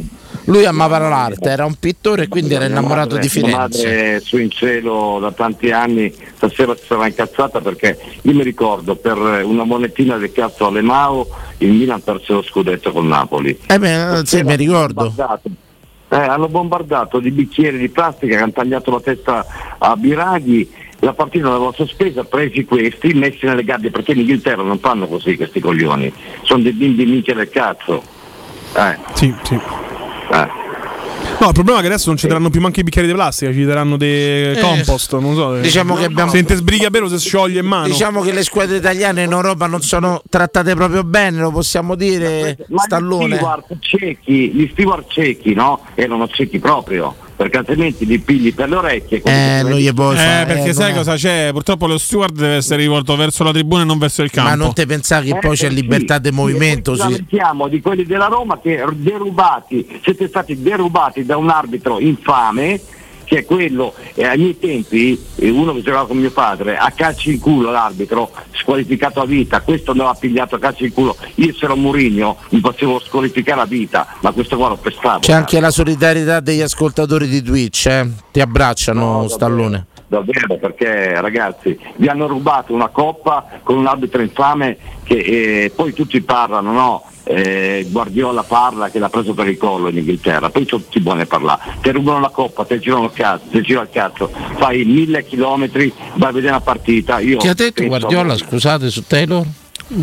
Mia. Lui amava l'arte, era un pittore e quindi era Mia innamorato madre- di Mia Firenze. madre è su in cielo da tanti anni, stasera si sarà incazzata perché io mi ricordo per una monetina del cazzo alle Mao il Milan perse lo scudetto con Napoli. Eh beh, sì, mi ricordo. Eh, hanno bombardato di bicchieri di plastica che hanno tagliato la testa a Biraghi, la partita l'avevo sospesa, presi questi, messi nelle gabbie, perché in Inghilterra non fanno così questi coglioni, sono dei bimbi minchia del cazzo. Eh. Sì, sì. Eh. No, il problema è che adesso non ci daranno più manco i bicchieri di plastica, ci daranno dei Eh, compost, non so. diciamo che abbiamo- Se te sbrighi a vero si scioglie in mano. Diciamo che le squadre italiane in Europa non sono trattate proprio bene, lo possiamo dire, Ma Stallone. gli steward ciechi, gli steward ciechi, no? Erano ciechi proprio, perché altrimenti li pigli per le orecchie. Eh, non gli puoi Eh, fare. perché eh, sai cosa c'è? Purtroppo lo steward deve essere rivolto verso la tribuna e non verso il campo. Ma non te pensare che Eh, poi c'è sì, libertà di sì, movimento? sì. ci lamentiamo di quelli della Roma che derubati, siete stati derubati da un arbitro infame che è quello, eh, ai miei tempi, eh, uno che giocava con mio padre, a calci in culo l'arbitro, squalificato a vita, questo andava pigliato a calci in culo, io se ero Murigno mi facevo squalificare a vita, ma questo qua lo pestavo. C'è anche la solidarietà degli ascoltatori di Twitch, eh? ti abbracciano Stallone. Davvero, perché ragazzi vi hanno rubato una coppa con un arbitro infame che eh, poi tutti parlano, no? Eh, Guardiola parla che l'ha preso per il collo in Inghilterra, poi sono tutti buoni a parlare, ti rubano la coppa, ti girano il cazzo, ti gira il cazzo, fai mille chilometri, vai a vedere una partita. Io Che ha detto Guardiola, scusate, su Taylor?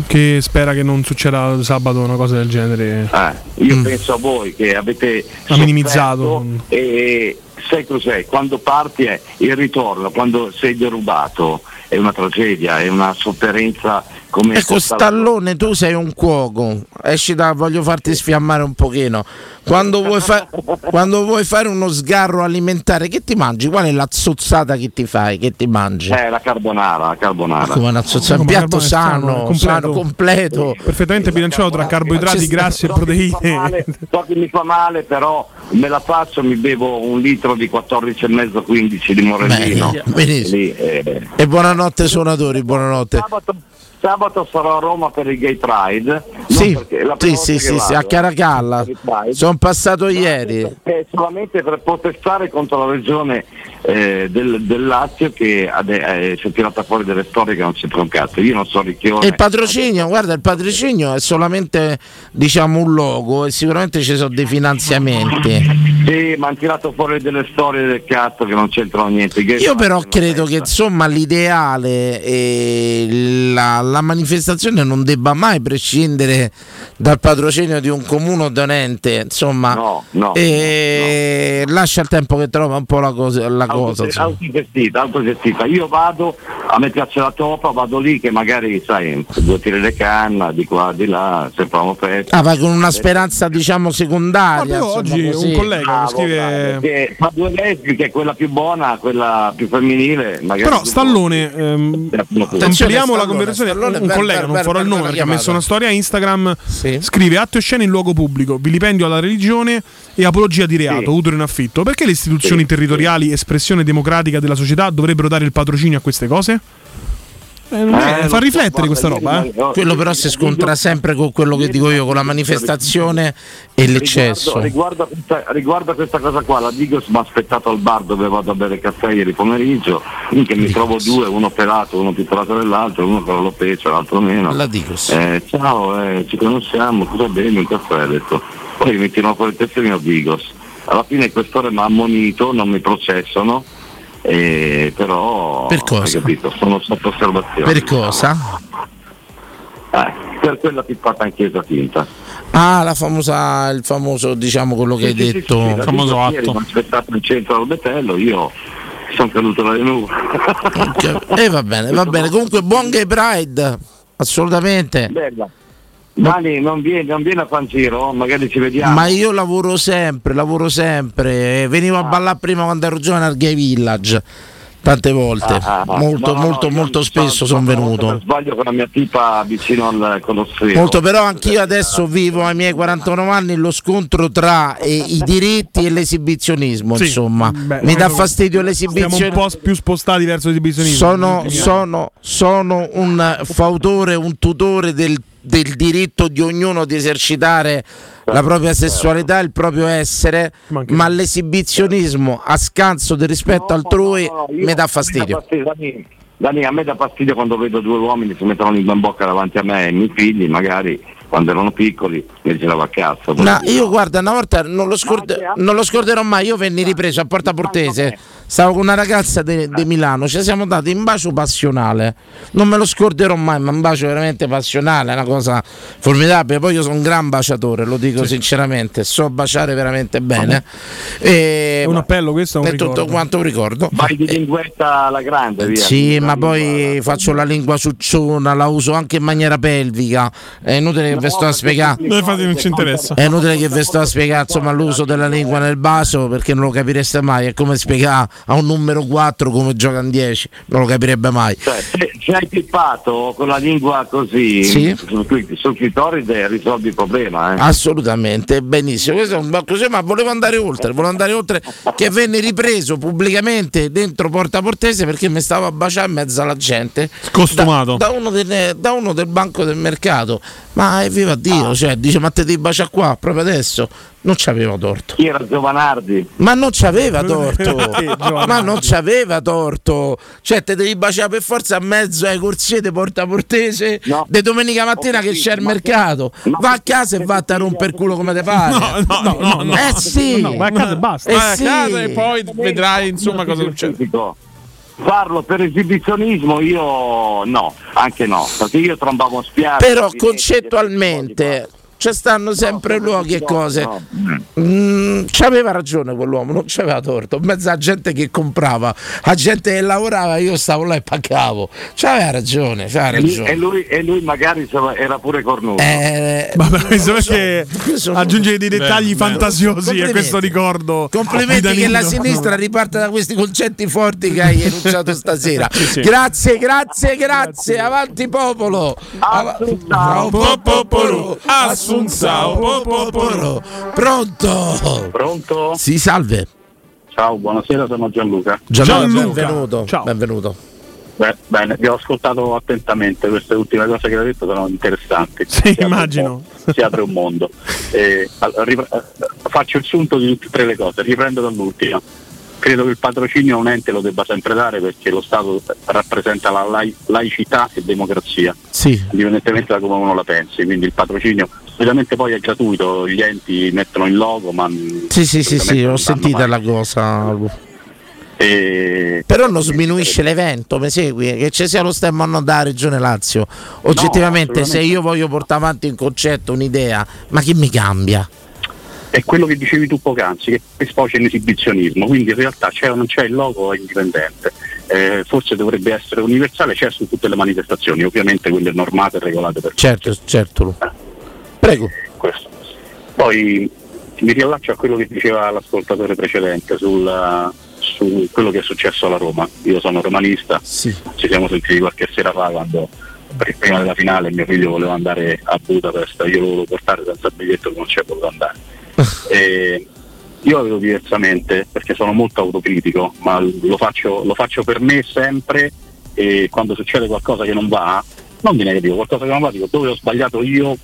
Che spera che non succeda sabato una cosa del genere. Eh, io penso a voi che avete Ha minimizzato. e sai cos'è? Quando parti è il ritorno, quando sei derubato è una tragedia, è una sofferenza come Ecco Stallone, tu sei un cuoco, esci da, voglio farti sfiammare un pochino. Quando vuoi, fa- quando vuoi fare uno sgarro alimentare, che ti mangi? Qual è la zozzata che ti fai? Che ti mangi? Eh, la carbonara, la carbonara. Come una zozzata, un Come piatto sano, sano, completo. sano, completo. Perfettamente bilanciato tra carboidrati, grassi e So che proteine. male, so che mi fa male, però me la faccio, mi bevo un litro di 14,5-15 di morellino. Bene, benissimo. Lì, eh, E buonanotte suonatori, buonanotte. Sabato, sabato sarò a Roma per il Gay Pride. Sì, sì, sì, sì, sì, a vado, Caracalla. Sono passato ieri. Solamente per protestare contro la regione eh, del, del Lazio che ade- eh, si è tirata fuori delle storie che non c'entra un cazzo. Io non so ricchione. E il patrocinio, guarda, il patrocinio è solamente diciamo un logo e sicuramente ci sono dei finanziamenti. Sì, ma hanno tirato fuori delle storie del cazzo che non c'entrano niente. Gay Io però credo che insomma l'ideale e la, la manifestazione non debba mai prescindere dal patrocinio di un comune o da un ente, insomma, No, no, e lascia il tempo che trova un po' la cosa. La cosa autogestita, autogestita. Io vado, a me piace la topa, vado lì che magari, sai, due tiri le canna, di qua, di là, sembriamo festa. Ah, vai con una speranza diciamo secondaria. Ma insomma, oggi così. un collega mi scrive. Che fa due lesbiche, quella più buona, quella più femminile. Magari Però Stallone, ehm, ampliamo la conversazione. Stallone, un per- collega, per- non per- farò il nome per perché ha messo una storia Instagram. Sì. Scrive atto e scene in luogo pubblico, vilipendio alla religione e apologia di reato, Sì. utero in affitto. Perché le istituzioni Sì. territoriali, espressione democratica della società, dovrebbero dare il patrocinio a queste cose? Eh, Eh, fa riflettere questa roba, eh? Quello però si scontra sempre con quello che dico io, con la manifestazione e l'eccesso. Riguardo, riguardo, a questa, a cosa qua, la Digos mi ha aspettato al bar dove vado a bere caffè ieri pomeriggio, che mi trovo due, uno pelato, uno più pelato dell'altro, uno con l'alopecia, l'altro meno. La Digos. Eh, ciao, eh, ci conosciamo, cosa bevi? Un caffè, ha detto. Poi mi tirano fuori il tesserino Digos. Alla fine il questore mi ha ammonito, non mi processano, eh, però Per cosa? hai capito, sono sotto osservazione. Per cosa? Eh, per quella pippata in chiesa finta. Ah, la famosa, il famoso, diciamo quello che hai Sì, sì, sì, detto. sì, la famoso atto. Mi aspettato in centro al Betello, io sono caduto dalle nuvole. E eh, va bene, va bene. Comunque buon gay pride, assolutamente. Bella. Dani, non vieni, non vieni a giro, magari ci vediamo. Ma io lavoro sempre, lavoro sempre. Eh, Venivo a ballare prima quando ero giovane al Gay Village. Tante volte, Ah, ah, molto, no, no, molto, io molto spesso sono sono venuto. Per sbaglio con la mia tipa vicino al Colosseo. Molto, però anch'io adesso vivo ai miei 49 anni lo scontro tra eh, i diritti e l'esibizionismo. Sì, insomma, beh, mi dà fastidio Siamo un l'esibizionismo. po' più spostati verso l'esibizionismo. Sono, sono, sono un fautore, un tutore del, del diritto di ognuno di esercitare la propria sessualità, il proprio essere, ma l'esibizionismo a scanso del rispetto altrui No, io- mi dà fastidio. Dani, a me dà fastidio quando vedo due uomini che si mettono lingua in bocca davanti a me e i miei figli, magari quando erano piccoli, mi girava a cazzo. No, io guarda, una volta non lo, scorde- non lo scorderò mai, io venni ripreso a Porta Portese Stavo con una ragazza di Milano, ci siamo dati un bacio passionale. Non me lo scorderò mai, ma un bacio veramente passionale, è una cosa formidabile. Poi io sono un gran baciatore, lo dico sinceramente, so baciare veramente bene. E, È un appello questo, è un tutto quanto un ricordo. Vai di linguetta alla grande, via. Sì, ma poi faccio la lingua ciucciona, la uso anche in maniera pelvica. È inutile che vi sto a spiegare. Noi infatti non ci interessa. È inutile che vi sto a spiegare insomma, l'uso della lingua nel bacio perché non lo capireste mai. È come spiegare a un numero 4 come gioca in 10, non lo capirebbe mai. Cioè, se, se hai pippato con la lingua così Sì. sul, cli- sul clitoride risolvi il problema. Eh. Assolutamente, benissimo. Questo è un così, ma volevo andare oltre, volevo andare oltre che venne ripreso pubblicamente dentro Porta Portese perché mi stavo a baciare in mezzo alla gente. Costumato. Da, da uno, del, da uno del banco del mercato. Ma evviva Dio, cioè, dice ma te devi baciare qua proprio adesso. Non c'aveva torto. Chi era Giovanardi? Ma non c'aveva torto, Ma non c'aveva torto. Cioè, te devi baciare per forza a mezzo ai corsie di Porta Portese di domenica mattina che c'è il mercato. Va a casa e va a rompere il culo come te pare. No, no, no, no. Eh sì, No, vai a casa e basta. Eh Vai a sì. casa e poi vedrai insomma cosa succede. Farlo per esibizionismo io no, anche no, perché io trombavo spiaggia. Però concettualmente ci stanno sempre luoghi e cose. Mm, c'aveva ragione quell'uomo, non c'aveva torto. In mezzo a gente che comprava, a gente che lavorava, io stavo là e pagavo. C'aveva ragione, c'aveva E lui, ragione. e lui- e lui magari era pure cornuto. Eh, Vabbè, questo perché aggiungere dei dettagli bello. fantasiosi a Complimenti. questo ricordo. Complimenti che la sinistra riparte da questi concetti forti che hai enunciato stasera. sì. Grazie, grazie, grazie. Avanti popolo. Ciao, popolo. Assunzao, popolo. Pronto? Pronto? Sì, salve. Ciao, buonasera, sono Gianluca. Gianluca, benvenuto. Benvenuto. Beh, bene, vi ho ascoltato attentamente, queste ultime cose che avete detto sono interessanti. Sì, Si apre immagino. po', Si apre un mondo. Eh, allora, eh, faccio il sunto di tutte e tre le cose, riprendo dall'ultima. Credo che il patrocinio a un ente lo debba sempre dare perché lo Stato rappresenta la lai- laicità e democrazia, Sì. indipendentemente da come uno la pensi. Quindi il patrocinio solitamente poi è gratuito, gli enti mettono il logo, ma Sì, sì, sì, sì, ho sentita mai. la cosa. E- Però non sminuisce l'evento, mi segui? Che ci sia lo stemma o no della Regione Lazio. Oggettivamente, se io voglio portare avanti un concetto, un'idea, ma chi mi cambia? è quello che dicevi tu poc'anzi, che poi sfocia in esibizionismo, quindi in realtà c'è o non c'è il logo è indipendente. Eh, forse dovrebbe essere universale, c'è su tutte le manifestazioni, ovviamente quelle normate e regolate per Certo, certo. Lu. Prego. questo. Poi mi riallaccio a quello che diceva l'ascoltatore precedente sul, su quello che è successo alla Roma. Io sono romanista, ci siamo sentiti qualche sera fa quando prima della finale mio figlio voleva andare a Budapest, io lo volevo portare senza biglietto che non c'è potuto andare. E io la vedo diversamente perché sono molto autocritico, ma lo faccio, lo faccio per me sempre e quando succede qualcosa che non va, non di negativo, qualcosa che non va, dico dove ho sbagliato io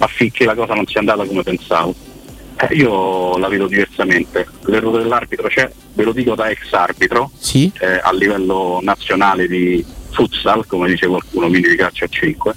affinché la cosa non sia andata come pensavo. Eh, io la vedo diversamente. L'errore dell'arbitro c'è, ve lo dico da ex arbitro, Sì. eh, a livello nazionale di futsal, come dice qualcuno, quindi di calcio a 5,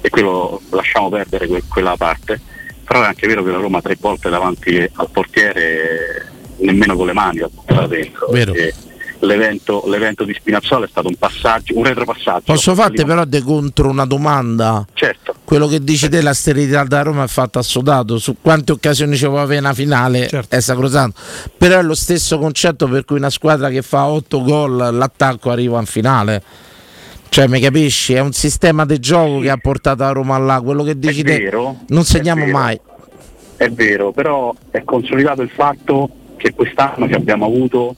e quello lasciamo perdere que- quella parte. Però è anche vero che la Roma tre volte davanti al portiere nemmeno con le mani la buttava dentro. Vero. perché L'evento, l'evento di Spinazzola è stato un passaggio, un retropassaggio. Posso farti però de contro una domanda? Certo. Quello che dici te, la sterilità da Roma è fatta assodato. Su quante occasioni ci può avere una finale Certo. è sacrosanto. Però è lo stesso concetto per cui una squadra che fa 8 gol, l'attacco arriva in finale. Cioè, mi capisci? È un sistema di gioco che ha portato la Roma là. Quello che dici te, vero, non è segniamo vero. mai. È vero, però è consolidato il fatto che quest'anno ci abbiamo avuto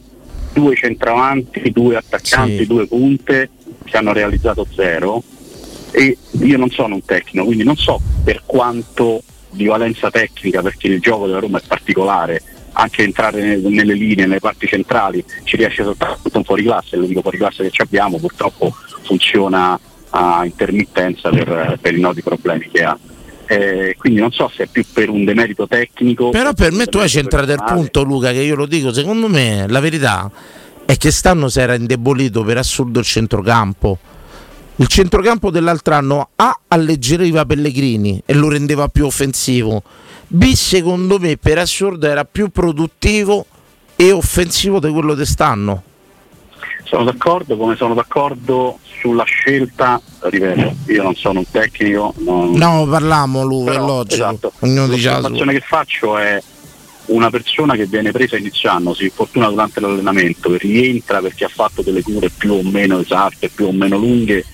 due centravanti, due attaccanti, Sì. due punte che hanno realizzato zero e io non sono un tecnico, quindi non so per quanto di valenza tecnica, perché il gioco della Roma è particolare, anche entrare ne- nelle linee, nelle parti centrali, ci riesce soltanto un fuoriclasse, l'unico fuoriclasse che ci abbiamo purtroppo funziona a intermittenza per, per i noti problemi che ha. Eh, quindi non so se è più per un demerito tecnico. Però per me tu hai centrato il punto, Luca, che io lo dico. Secondo me la verità è che stanno si era indebolito per assurdo il centrocampo. Il centrocampo dell'altro anno A alleggeriva Pellegrini e lo rendeva più offensivo. B secondo me per assurdo era più produttivo e offensivo di quello di stanno. Sono d'accordo, come sono d'accordo sulla scelta, ripeto, io non sono un tecnico, non- No, parliamo lui, è Però, logico. esatto. L'osservazione che faccio è una persona che viene presa inizio anno, si infortuna durante l'allenamento, rientra perché ha fatto delle cure più o meno esatte, più o meno lunghe,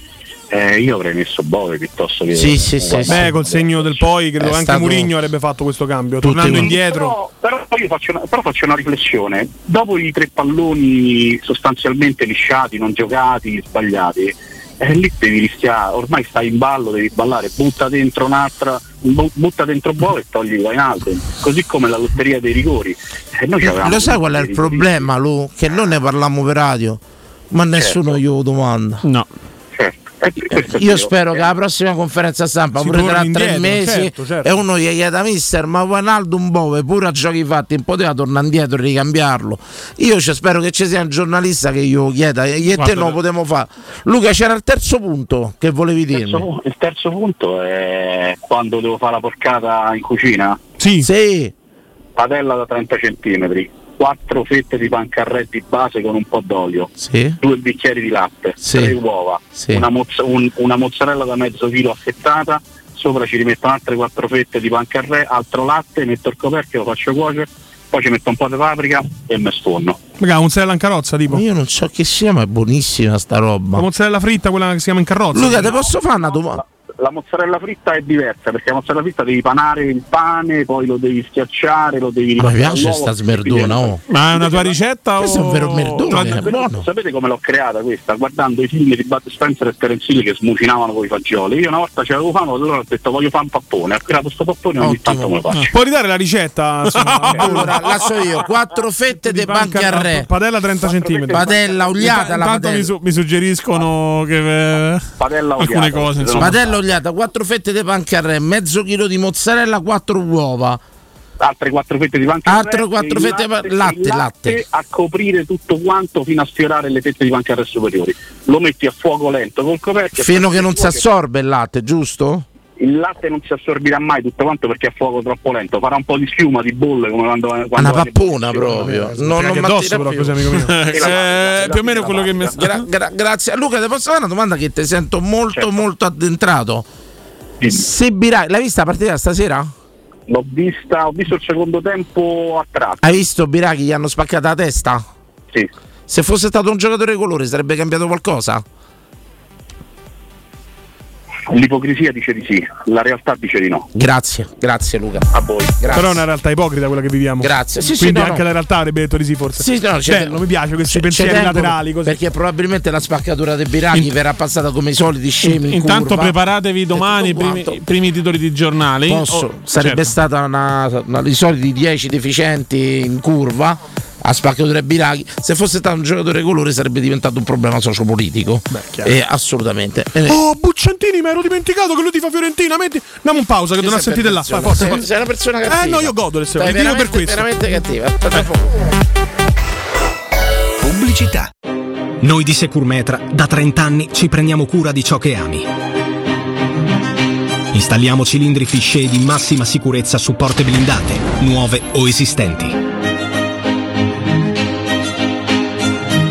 eh, io avrei messo Bove piuttosto che... guarda- Beh, col segno del poi, credo È che anche stato- Mourinho avrebbe fatto questo cambio. Tutti Tornando quanti. indietro. Però, però io faccio una, però faccio una riflessione. Dopo i tre palloni sostanzialmente lisciati, non giocati, sbagliati, eh, lì devi rischiare, ormai stai in ballo, devi ballare, butta dentro un'altra, bu- butta dentro Bove e togli Wijnaldum. Così come la lotteria dei rigori. Eh, noi Lo sai qual è il problema, Lu? Che non ne parliamo per radio, ma nessuno glielo domanda. No. Io spero che la prossima conferenza stampa, Si pure tra tre mesi, certo, certo. e uno gli chiede mister, ma Wijnaldum Bove pure a giochi fatti non poteva tornare indietro e ricambiarlo. Io ci spero che ci sia un giornalista che glielo chieda, e io e te non lo potremo fare. Luca, c'era il terzo punto che volevi terzo, il terzo punto è quando devo fare la porcata in cucina. Sì. Sì. Padella da 30 cm, quattro fette di pancarré di base con un po' d'olio, Sì. due bicchieri di latte, Sì. tre uova, Sì. una, mozza- un- una mozzarella da mezzo chilo affettata, sopra ci rimetto altre quattro fette di pancarré, altro latte, metto il coperchio, lo faccio cuocere, poi ci metto un po' di paprika e me sforno. Raga, mozzarella in carrozza, tipo. Io non so che sia, ma è buonissima sta roba. La mozzarella fritta, quella che si chiama in carrozza. Luca, ti posso fare una domanda? La mozzarella fritta è diversa perché la mozzarella fritta devi panare il pane, poi lo devi schiacciare, lo devi Ma mi ripassare piace sta smerdona, oh. Ma è una tua ricetta Questo è o... un vero merdone, Tra- è buono. Sapete come l'ho creata questa? Guardando i film di Bud Spencer e Terence Hill che smucinavano con i fagioli. Io una volta ce l'avevo fame, allora ho detto voglio fare un pappone. Ho creato sto pappone e ogni tanto me lo faccio. Puoi ridare la ricetta? Allora, la so io, quattro fette di panca a re. Padella 30 cm. Padella oliata, la Intanto mi, padella. su- mi suggeriscono che eh, Padella alcune oliata, cose. Insomma. Padella oliata, quattro fette di panca a re, mezzo chilo di mozzarella, quattro uova. Altre quattro fette di pancarré. Altre quattro fette di latte, pa- latte, il latte. a coprire tutto quanto fino a sfiorare le fette di pancarré superiori. Lo metti a fuoco lento col coperchio. Fino che non si assorbe il latte, giusto? Il latte non si assorbirà mai tutto quanto perché è a fuoco troppo lento. Farà un po' di schiuma, di bolle come quando. quando Una pappona proprio. Non, non Anche addosso, però, più. così, amico mio. Eh, più o meno quello che mi Gra- gra- grazie. Luca, ti posso fare una domanda che ti sento molto, Certo. molto addentrato. Se Biraghi, l'hai vista la partita stasera? L'ho vista, ho visto il secondo tempo a tratti. Hai visto Biraghi gli hanno spaccato la testa? Sì. Se fosse stato un giocatore di colore sarebbe cambiato qualcosa? L'ipocrisia dice di sì, la realtà dice di no. Grazie, grazie Luca. A voi. Grazie. Però è una realtà ipocrita quella che viviamo. Grazie. Sì, sì, Quindi no, anche no. la realtà avrebbe detto di sì, forse. Sì, no, c'è- Bello, mi piace questi C'è- pensieri c'è laterali così. Perché probabilmente la spaccatura dei Biraghi verrà passata come i soliti scemi in Intanto curva. preparatevi domani i primi, primi titoli di giornali. Posso? Oh, sarebbe certo. stata una, una i soliti 10 deficienti in curva a spaccatura Biraghi. Se fosse stato un giocatore colore sarebbe diventato un problema sociopolitico. Eh, assolutamente. Eh, Oh, Buccentini, mi ero dimenticato che lui ti fa Fiorentina. Metti... Andiamo in pausa, che non ha sentito là. Sei- sei una persona cattiva. Eh no, io godo le Sei serie. Dico per veramente, questo. veramente cattiva. Poco. Pubblicità. Noi di Securmetra da 30 anni ci prendiamo cura di ciò che ami. Installiamo cilindri fisce di massima sicurezza su porte blindate, nuove o esistenti.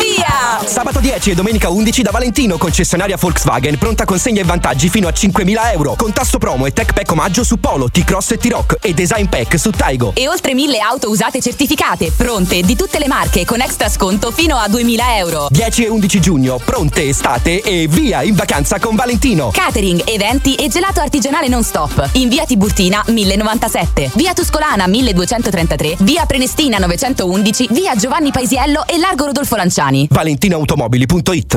via! Sabato Sabato 10 e domenica 11 da Valentino, concessionaria Volkswagen, pronta consegna e vantaggi fino a 5.000 euro. Con tasto promo e tech pack omaggio su Polo, T-Cross e T-Rock e design pack su Taigo. E oltre mille auto usate certificate, pronte, di tutte le marche, con extra sconto fino a 2000 euro. 10 e 11 giugno, pronte estate e via in vacanza con Valentino. Catering, eventi e gelato artigianale non stop. In via Tiburtina 1097, via Tuscolana 1233, via Prenestina 911, via Giovanni Paisiello e largo Rodolfo Lanciani. ValentinoAutomobili.it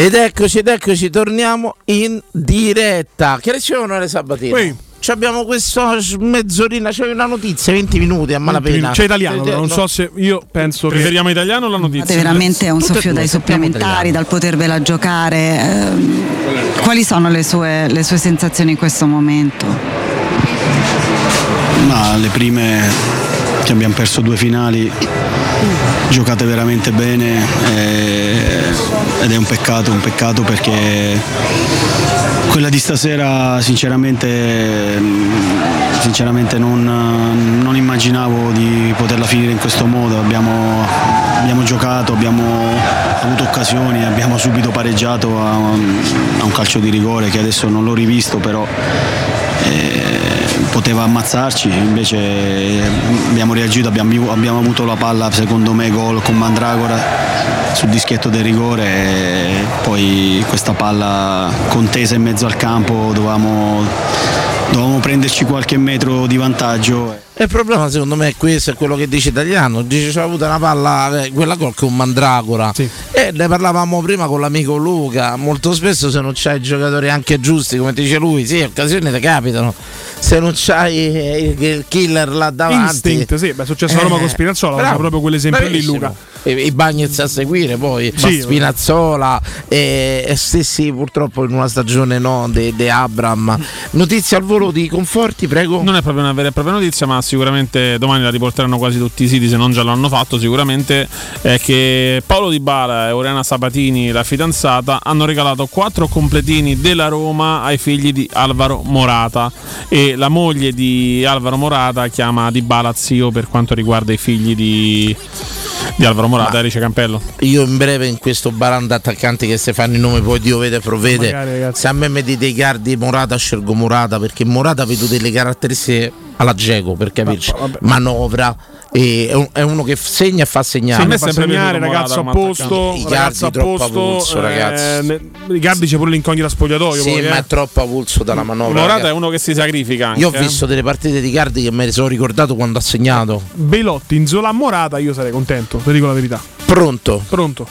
Ed eccoci, ed eccoci, torniamo in diretta. Che ricevono le sabatine? Poi. Ci abbiamo questa mezz'orina, c'è una notizia, 20 minuti a malapena. C'è italiano, però, non no. so se io penso Preferiamo italiano o la notizia? Fate veramente un Tutte soffio due, dai supplementari dal potervela giocare. ehm, quali sono le sue, le sue sensazioni in questo momento? Ma le prime che abbiamo perso due finali giocate veramente bene eh, ed è un peccato, un peccato perché quella di stasera sinceramente, sinceramente non, non immaginavo di poterla finire in questo modo, abbiamo, abbiamo giocato, abbiamo avuto occasioni, abbiamo subito pareggiato a, a un calcio di rigore che adesso non l'ho rivisto però poteva ammazzarci, invece eh, abbiamo reagito, abbiamo, abbiamo avuto la palla secondo me gol con Mandragora sul dischetto del rigore e poi questa palla contesa in mezzo al campo dovevamo, dovevamo prenderci qualche metro di vantaggio. Il problema secondo me è questo, è quello che dice Italiano, dice c'è avuto una palla, eh, quella gol con Mandragora. E ne parlavamo prima con l'amico Luca, molto spesso se non c'hai i giocatori anche giusti come dice lui, sì, occasioni ti capitano, se non c'hai eh, il il killer là davanti... Instinct, sì, beh, è successo a Roma con Spinazzola, bravo, proprio quell'esempio lì bravissimo. Luca. E, I Bagnets a seguire poi, Sì, Spinazzola e, e stessi purtroppo in una stagione no, di Abram. Notizia al volo di Conforti, prego. Non è proprio una vera e propria notizia, ma sicuramente domani la riporteranno quasi tutti i siti, se non già l'hanno fatto. Sicuramente è che Paolo Di Bala e Oriana Sabatini, la fidanzata, hanno regalato quattro completini della Roma ai figli di Alvaro Morata. E la moglie di Alvaro Morata chiama Di Bala zio per quanto riguarda i figli di, di Alvaro Morata, Erice Campello. Io in breve in questo baranda attaccanti che se fanno il nome poi Dio vede provvede. Magari. Se a me mettete i cardi Morata scelgo Morata perché Morata vedo delle caratteristiche alla Geco per capirci. Manovra e è, un- è uno che segna e fa segnare. Sì, a me fa segnare, ragazzo a posto, I ragazzo a posto. avulso, eh, ragazzi. Ricardi c'è pure l'incognita spogliatoio. Sì, ma eh. è troppo avulso dalla manovra. Morata è uno che si sacrifica. Anche, Io ho eh. visto delle partite di Cardi che me ne sono ricordato quando ha segnato. Belotti in Zola Morata, io sarei contento, ti dico la verità. Pronto? Pronto.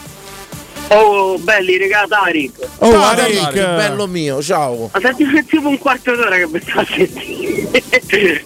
Oh, belli, regà Tarik. Oh, Tarik, Tarik. bello mio, ciao. Ma senti tipo un quarto d'ora che mi sta a sentire.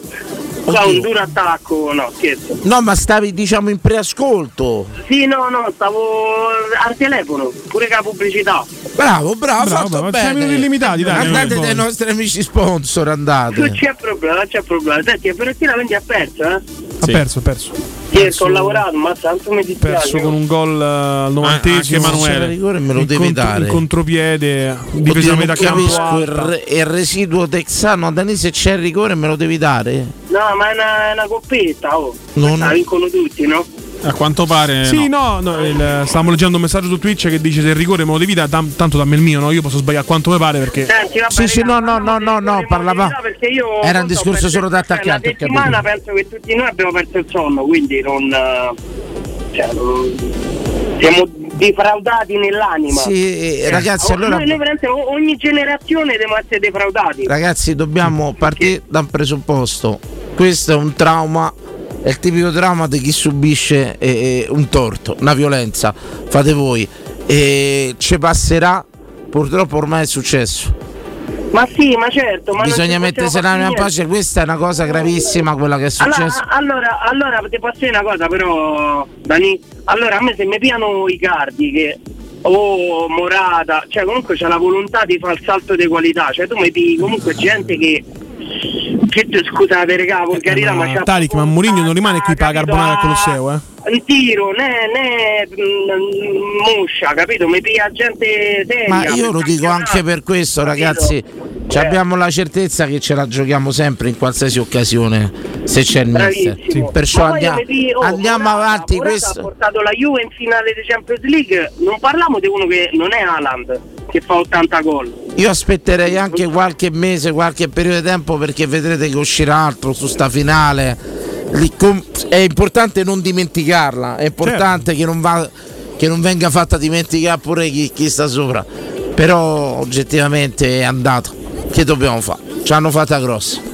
Qua un duro attacco, no, scherzo. No, ma stavi diciamo in preascolto. Sì, no, no, stavo al telefono, pure che la pubblicità. Bravo, bravo, Bravo, fatto ma bene. siamo illimitati, dai, Andate dai nostri amici sponsor, andate. Non c'è problema, non c'è problema. Senti, quindi ha perso, eh? Ha perso, ha perso. Sì, ho lavorato, ma tanto mi dispiace. Perso con un gol al novantesimo. anche Emanuele. rigore me lo devi contro- dare. In contropiede, difesa Oddio, metà campo. capisco il, re- il residuo texano a Danese c'è il rigore me lo devi dare? No, ma è una, è una coppetta, oh. Non- La vincono tutti, no? A quanto pare. Sì, no. no, no, il- stavamo leggendo un messaggio su Twitch che dice se il rigore me lo devi dare, tam- tanto dammi il mio, no? Io posso sbagliare quanto mi pare perché. Senti, vabbè, Sì, sì, no, no, no, no, no, parlava. perché io Era un discorso solo da ho Una settimana penso che tutti noi abbiamo perso il sonno, quindi non. eh, Cioè, non- siamo defraudati nell'anima. Sì, eh, ragazzi, Oh, allora- noi- noi ogni generazione devono essere defraudati. Ragazzi, dobbiamo partire da un presupposto. Questo è un trauma, è il tipico trauma di chi subisce eh, eh, un torto, una violenza. Fate voi. E ci passerà. Purtroppo ormai è successo. Ma sì, ma certo. Ma Bisogna mettersi l'anima in fare pace. Questa è una cosa gravissima, quella che è successa. Allora, allora, allora ti posso dire una cosa però, Dani. Allora a me se mi piano i cardi che o Morata, cioè comunque c'è la volontà di fare il salto di qualità, cioè tu mi pigli comunque gente che scusate regà, volgarità, ma, Ma c'ha Tariq, ma Mourinho non rimane qui per la carbonara al Colosseo, eh? tiro, né, né mm, muscia, capito? Mi piglia gente seria. Ma io lo dico anche per questo, ragazzi. Ci abbiamo la certezza che ce la giochiamo sempre in qualsiasi occasione se c'è il mister. Bravissimo. Perciò poi andiamo, pigli- oh, andiamo Morata- avanti. Morata Questo, ha portato la Juve in finale di Champions League. Non parliamo di uno che non è Haaland, che fa 80 gol. Io aspetterei anche qualche mese, qualche periodo di tempo perché vedrete che uscirà altro su sta finale. È importante non dimenticarla, è importante che, non va- che non venga fatta dimenticare pure chi, chi sta sopra. Però oggettivamente è andato. Che dobbiamo fare? Ci hanno fatta grossa.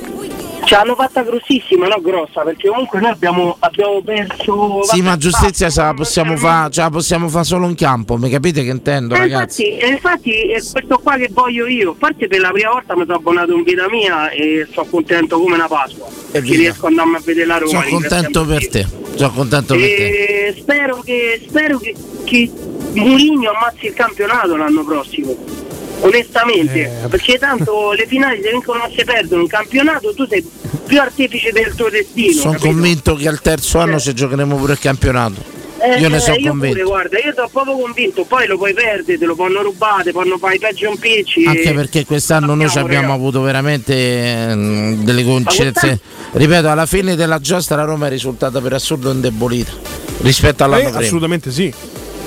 Ce l'hanno fatta grossissima, no grossa, perché comunque noi abbiamo, abbiamo perso. Sì, ma giustizia ce la possiamo fare ce la possiamo fare solo in campo, mi capite che intendo, Eh, ragazzi? infatti, eh, infatti è questo qua che voglio io. A parte per la prima volta mi sono abbonato in vita mia e sono contento come una Pasqua. Perché via. riesco ad andarmi a vedere la Roma. Sono contento per te. Sono contento per te. E spero che, spero che, che Mourinho ammazzi il campionato l'anno prossimo. Onestamente, Eh. perché tanto le finali si vincono o si perdono. In campionato tu sei più artefice del tuo destino. Sono capito? convinto che al terzo anno ci giocheremo pure il campionato. Eh, io ne sono eh, io convinto. pure, guarda, io sono proprio convinto, poi lo puoi perdere, te lo possono rubare, te possono fare i peggio impicci. Anche perché quest'anno noi abbiamo avuto veramente ehm, delle coincidenze. Ripeto, alla fine della giostra la Roma è risultata per assurdo indebolita rispetto all'anno Eh, prima. assolutamente sì.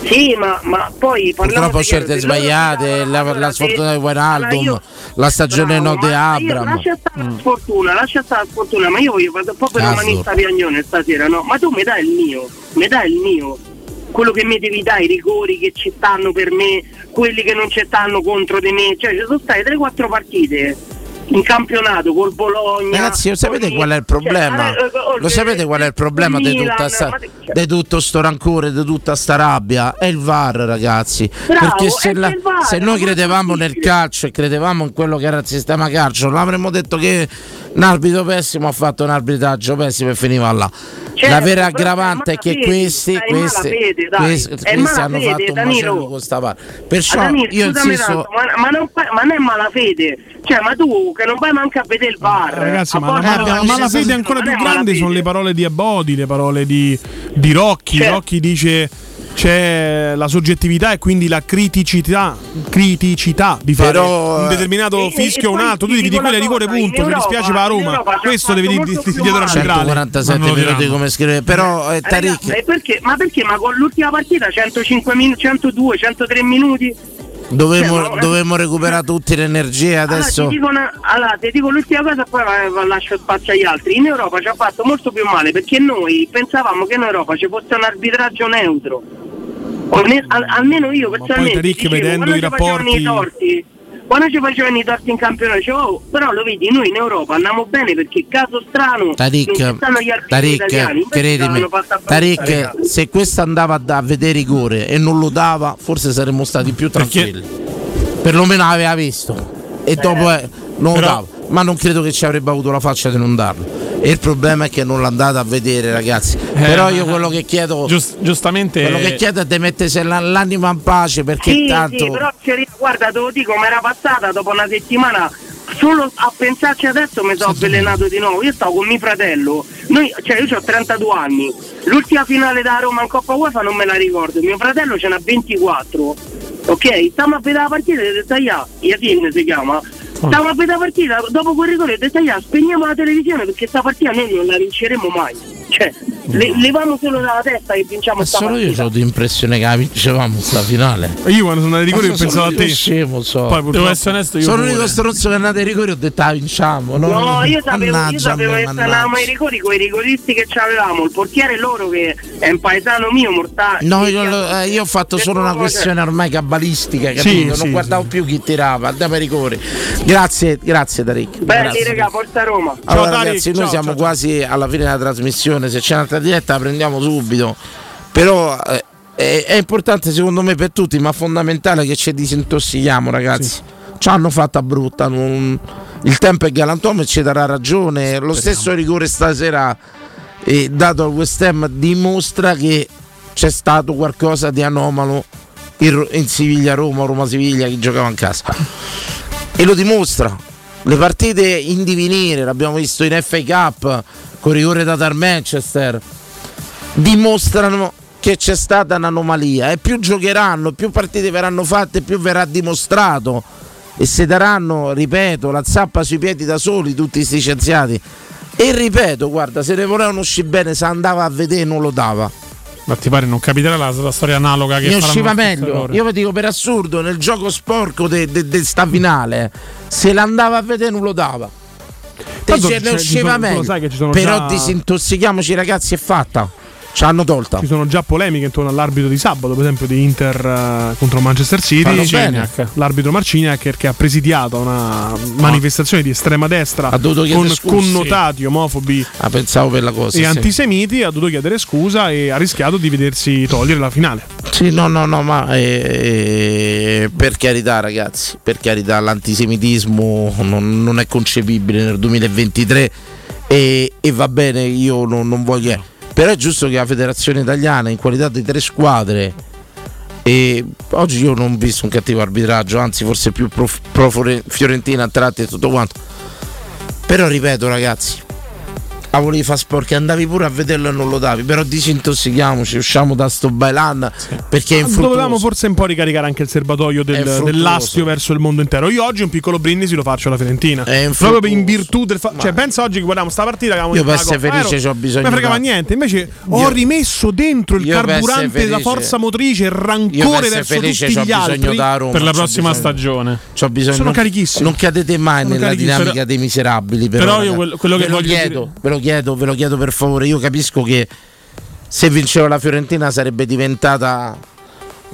Sì, ma, ma poi Purtroppo scelte sbagliate, la, la sfortuna di Wijnaldum, la stagione no di Abram. Lascia stare la sfortuna, lascia stare la sfortuna, ma io voglio fare un po' per Cazzo. romanista piagnone stasera, no? Ma tu mi dai il mio, mi dai il mio. Quello che mi devi dare, i rigori che ci stanno per me, quelli che non ci stanno contro di me. Cioè, ci sono state 3-4 partite in campionato col Bologna. Ragazzi, lo sapete qual è il problema? cioè, eh, eh, Lo sapete qual è il problema di tutta sta, di tutto sto rancore, di tutta sta rabbia? È il VAR, ragazzi. Bravo, Perché se, la- VAR, se noi credevamo nel calcio e credevamo in quello che era il sistema calcio, non avremmo detto che un arbitro pessimo ha fatto un arbitraggio pessimo e finiva là. Certo, la vera aggravante è che malafede, questi, questi, malafede, dai. questi, È questi hanno malafede, fatto un Danilo. macello con sta parte. Perciò Ah, Danilo, io scusami insisto. tanto, ma, ma non, ma non è malafede, cioè ma tu che non vai manco a vedere il bar. Ragazzi, a ma, volte ma- non- ma la fede ancora più è grande malafede. sono le parole di Abodi, le parole di, di Rocchi. Certo. Rocchi dice c'è la soggettività e quindi la criticità, criticità di fare Però, un eh, determinato e- e- fischio o e un altro. Tu devi dire quello una rigore, punto. Mi dispiace per la in Roma. Questo devi dire dietro male. l'arbitrale. 147 Ma non lo minuti come scrive, però eh, Eh, e perché? Ma perché? Ma con l'ultima partita 105 minuti, 102, 103 minuti? Dovevamo, Cioè, ma- dovevamo recuperare tutte le energie adesso. Allora, ti dico, una- allora, ti dico l'ultima cosa e poi lascio spazio agli altri. In Europa ci ha fatto molto più male perché noi pensavamo che in Europa ci fosse un arbitraggio neutro. O ne- al- almeno io personalmente Tariq, dicevo, vedendo quando i rapporti- i torti, quando ci facevano i torti in campionato dicevo, "Oh, però lo vedi, noi in Europa andiamo bene perché caso strano non ci Tariq, stanno gli arbitri italiani. Tariq, Invece credimi, Tariq, se questo andava a, vedere rigore e non lo dava, forse saremmo stati più tranquilli. Perlomeno aveva visto e dopo eh, non lo però- dava, ma non credo che ci avrebbe avuto la faccia di non darlo. E il problema è che non l'ha andata a vedere, ragazzi. Però io quello che chiedo, giustamente, quello che chiedo è di mettersi la- l'anima in pace perché sì, tanto. sì, però cioè, guarda, te lo dico, mi era passata dopo una settimana. Solo a pensarci adesso mi sono avvelenato di nuovo. Io stavo con mio fratello, noi, cioè io ho 32 anni. L'ultima finale da Roma in Coppa UEFA non me la ricordo. Mio fratello ce n'ha 24. Ok, stiamo a vedere la partita e ho detto "Ia", Yasin si chiama. Stiamo a la partita, dopo quel rigore ho detto "Ia, spegniamo la televisione perché sta partita noi non la vinceremo mai. Cioè, le- leviamo solo dalla testa che vinciamo Ma sta solo io partita. ho l'impressione che la vincevamo sta finale. Io quando sono andati ai rigori ho pensato a te. io scemo, so. Poi Devo purtroppo- essere onesto, io Sono l'unico stronzo che è andato ai rigori ho detto ah vinciamo. No, No, io sapevo, io sapevo me, che stavamo ai rigori con i rigoristi che avevamo, il portiere loro che è un paesano mio, mortale. No, io, lo- eh, io ho fatto solo una questione ormai cabalistica, capito? Sì, non sì, guardavo più chi tirava, andiamo ai rigori. Grazie, grazie Tariq. Belli raga, Forza Roma. Allora Tariq, ragazzi, noi ciao, siamo ciao, quasi alla fine della trasmissione, se c'è un'altra diretta la prendiamo subito. Però eh, è, è importante secondo me per tutti, ma fondamentale che ci disintossichiamo ragazzi. Ci hanno fatta brutta, non- il tempo è galantuomo e ci darà ragione. Lo stesso rigore stasera eh, dato al West Ham dimostra che c'è stato qualcosa di anomalo in, in Siviglia-Roma, Roma-Siviglia, chi giocava in casa. E lo dimostra. Le partite in divenire, l'abbiamo visto in FA Cup con rigore dato al Manchester, dimostrano che c'è stata un'anomalia e più giocheranno, più partite verranno fatte, più verrà dimostrato e se daranno, ripeto, la zappa sui piedi da soli tutti questi scienziati. E ripeto, guarda, se ne volevano uscire bene, se andava a vedere non lo dava. Ma ti pare non capiterà la, la storia analoga che Ne usciva meglio. Io vi dico per assurdo, nel gioco sporco di sta finale, se l'andava a vedere non lo dava. Te ce ne usciva meglio. Però già- disintossichiamoci ragazzi, è fatta. Ci hanno tolta. Ci sono già polemiche intorno all'arbitro di sabato, per esempio di Inter eh, contro Manchester City. L'arbitro Marciniak che ha presidiato una manifestazione di estrema destra con scusa, connotati omofobi Ah, pensavo per la cosa. e sì. antisemiti, ha dovuto chiedere scusa e ha rischiato di vedersi togliere la finale. Sì, no, no, no, ma eh, per carità, ragazzi, per carità, l'antisemitismo non, non è concepibile nel 2023 e, e va bene, io non, non voglio. Però è giusto che la federazione italiana, in qualità di tre squadre, e oggi io non ho visto un cattivo arbitraggio, anzi, forse più pro, pro Fiorentina a tratti e tutto quanto. Però ripeto, ragazzi, la volevi far sporca, andavi pure a vederlo e non lo davi, però disintossichiamoci, usciamo da sto bailan perché è Ma infruttuoso. Dovevamo forse un po' ricaricare anche il serbatoio del, dell'astio verso il mondo intero. Io oggi un piccolo brindisi lo faccio alla Fiorentina. Proprio in virtù del fatto. Cioè, pensa oggi che guardiamo sta partita. che avevamo Io per essere "Ah, felice ero- c'ho bisogno Non fregava da- niente. Invece ho Io- rimesso dentro il carburante, la forza motrice, il rancore verso felice tutti gli altri. da Roma. Per la prossima bisogno- stagione. C'ho bisogno, Sono non- carichissimo. Non cadete mai Sono nella dinamica dei miserabili. Però, Però io quello- quello che voglio chiedo, lo chiedo, ve lo chiedo per favore. Io capisco che se vinceva la Fiorentina sarebbe diventata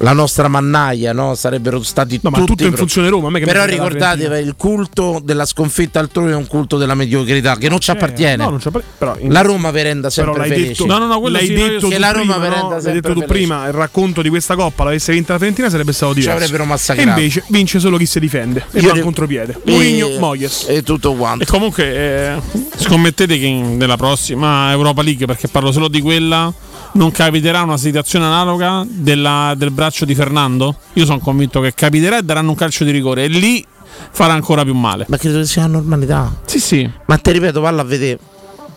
la nostra mannaia, no? Sarebbero stati No, ma tutti tutto in funzione Roma. a me che Però ricordatevi, il culto della sconfitta altrui è un culto della mediocrità che non ci appartiene. no, non ci appartiene, in- la Roma vi renda sempre l'hai felice. detto, l'hai detto che tu la Roma prima, no? L'hai detto tu felice. prima, il racconto di questa coppa l'avesse vinta la Fiorentina sarebbe stato diverso. avrebbero E massacrato. invece vince solo chi si difende e Io va in contropiede. E- Mourinho, Moyes. E tutto quanto. E comunque eh, scommettete che nella prossima Europa League, perché parlo solo di quella, non capiterà una situazione analoga della- del braccio di Fernando? Io sono convinto che capiterà e daranno un calcio di rigore e lì farà ancora più male. Ma credo che sia la normalità. Sì, sì. Ma ti ripeto, valla a vedere.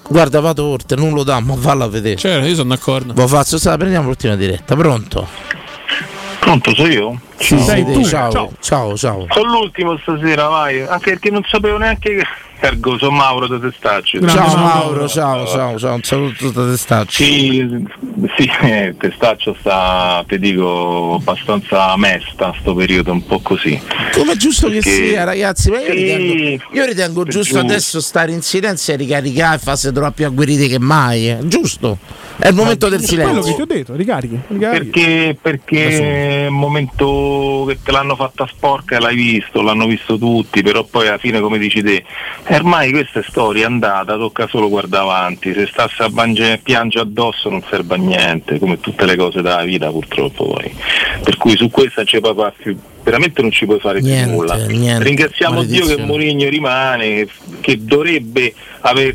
Guarda, vado oltre, non lo dà, ma valla a vedere. Certo, io sono d'accordo. Vo faccio, sta, prendiamo l'ultima diretta, pronto? Pronto, sono io? Sì, Sei sì, tu. ciao, Ciao. ciao, ciao. Sono l'ultimo stasera, vai. Anche perché non sapevo neanche che. Ergo, sono Mauro da Testaccio. Ciao Mauro, ciao, ciao, ciao, un saluto da Testaccio. Sì, sì, eh, Testaccio sta, ti dico, abbastanza mesta sto periodo, un po' così. Come è giusto che Perché- sia, ragazzi, ma io Sì, ritengo, io ritengo giusto giusto. adesso stare in silenzio e ricaricare e farsi trovare più agguerriti che mai. eh. Giusto. È il momento del Quello che silenzio. ti ho detto, ricarichi. ricarichi. Perché, perché è un momento che te l'hanno fatta sporca e l'hai visto, l'hanno visto tutti, però poi alla fine come dici te, eh, ormai questa è storia è andata, tocca solo guardare avanti, se stassi a bange- piangere addosso non serve a niente, come tutte le cose della vita purtroppo poi. Per cui su questa puoi fare più, veramente non ci puoi fare Niente, più nulla. niente, Ringraziamo Dio che. Mourinho rimane, che- dovrebbe aver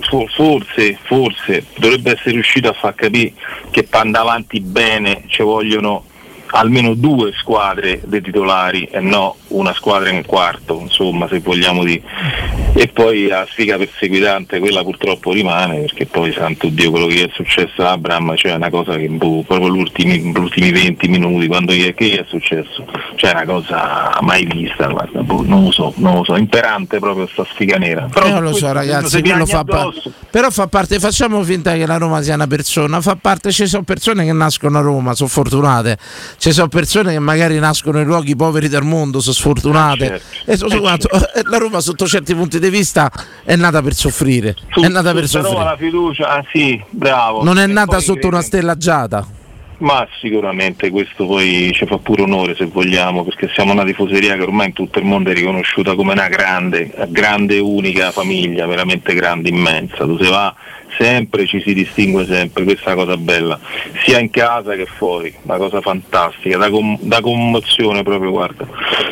fo- forse, forse dovrebbe essere riuscito a far capire che per andare avanti bene ci vogliono almeno due squadre dei titolari e no una squadra in quarto, insomma se vogliamo dire. E poi la sfiga perseguitante, quella purtroppo rimane, perché poi santo Dio quello che è successo a Abram, cioè una cosa che boh, proprio gli ultimi, gli ultimi 20 minuti, quando gli è, che gli è successo? Cioè una cosa mai vista, guarda, boh, non lo so, non lo so, imperante proprio sta sfiga nera. Però Io lo questo, so ragazzi, fa pa- addosso- però fa parte, facciamo finta che la Roma sia una persona, fa parte, ci sono persone che nascono a Roma, sono fortunate, ci sono persone che magari nascono in luoghi poveri del mondo, sono sfortunate e so- so quanto- eh, la Roma sotto certi punti di vista è nata per soffrire, è nata per Su Roma soffrire, la fiducia, ah sì, bravo. non è E nata sotto che- una stella giata. Ma sicuramente questo poi ci fa pure onore se vogliamo, perché siamo una tifoseria che ormai in tutto il mondo è riconosciuta come una grande, grande unica famiglia, veramente grande, immensa. Tu se va sempre ci si distingue sempre, questa è una cosa bella, sia in casa che fuori, una cosa fantastica, da, com- da commozione proprio, guarda.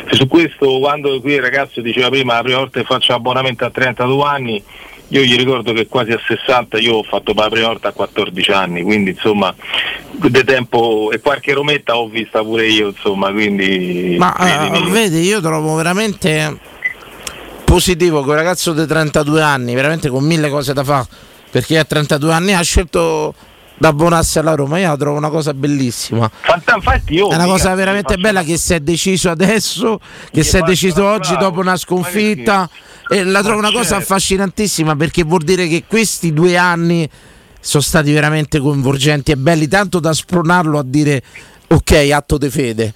E su questo quando qui il ragazzo diceva prima la prima volta che faccio abbonamento a 32 anni, io gli ricordo che quasi a 60 io ho fatto per la prima volta a 14 anni, quindi insomma di tempo e qualche rometta ho vista pure io, insomma, quindi Ma eh, vedi, io trovo veramente positivo che un ragazzo di 32 anni, veramente con mille cose da fare, perché a 32 anni ha scelto da abbonarsi alla Roma, io la trovo una cosa bellissima. Infatti io È una cosa veramente bella che si è deciso adesso, che si è deciso oggi dopo una sconfitta. E la trovo una cosa certo. affascinantissima perché vuol dire che questi due anni sono stati veramente coinvolgenti e belli, tanto da spronarlo a dire ok, atto de fede.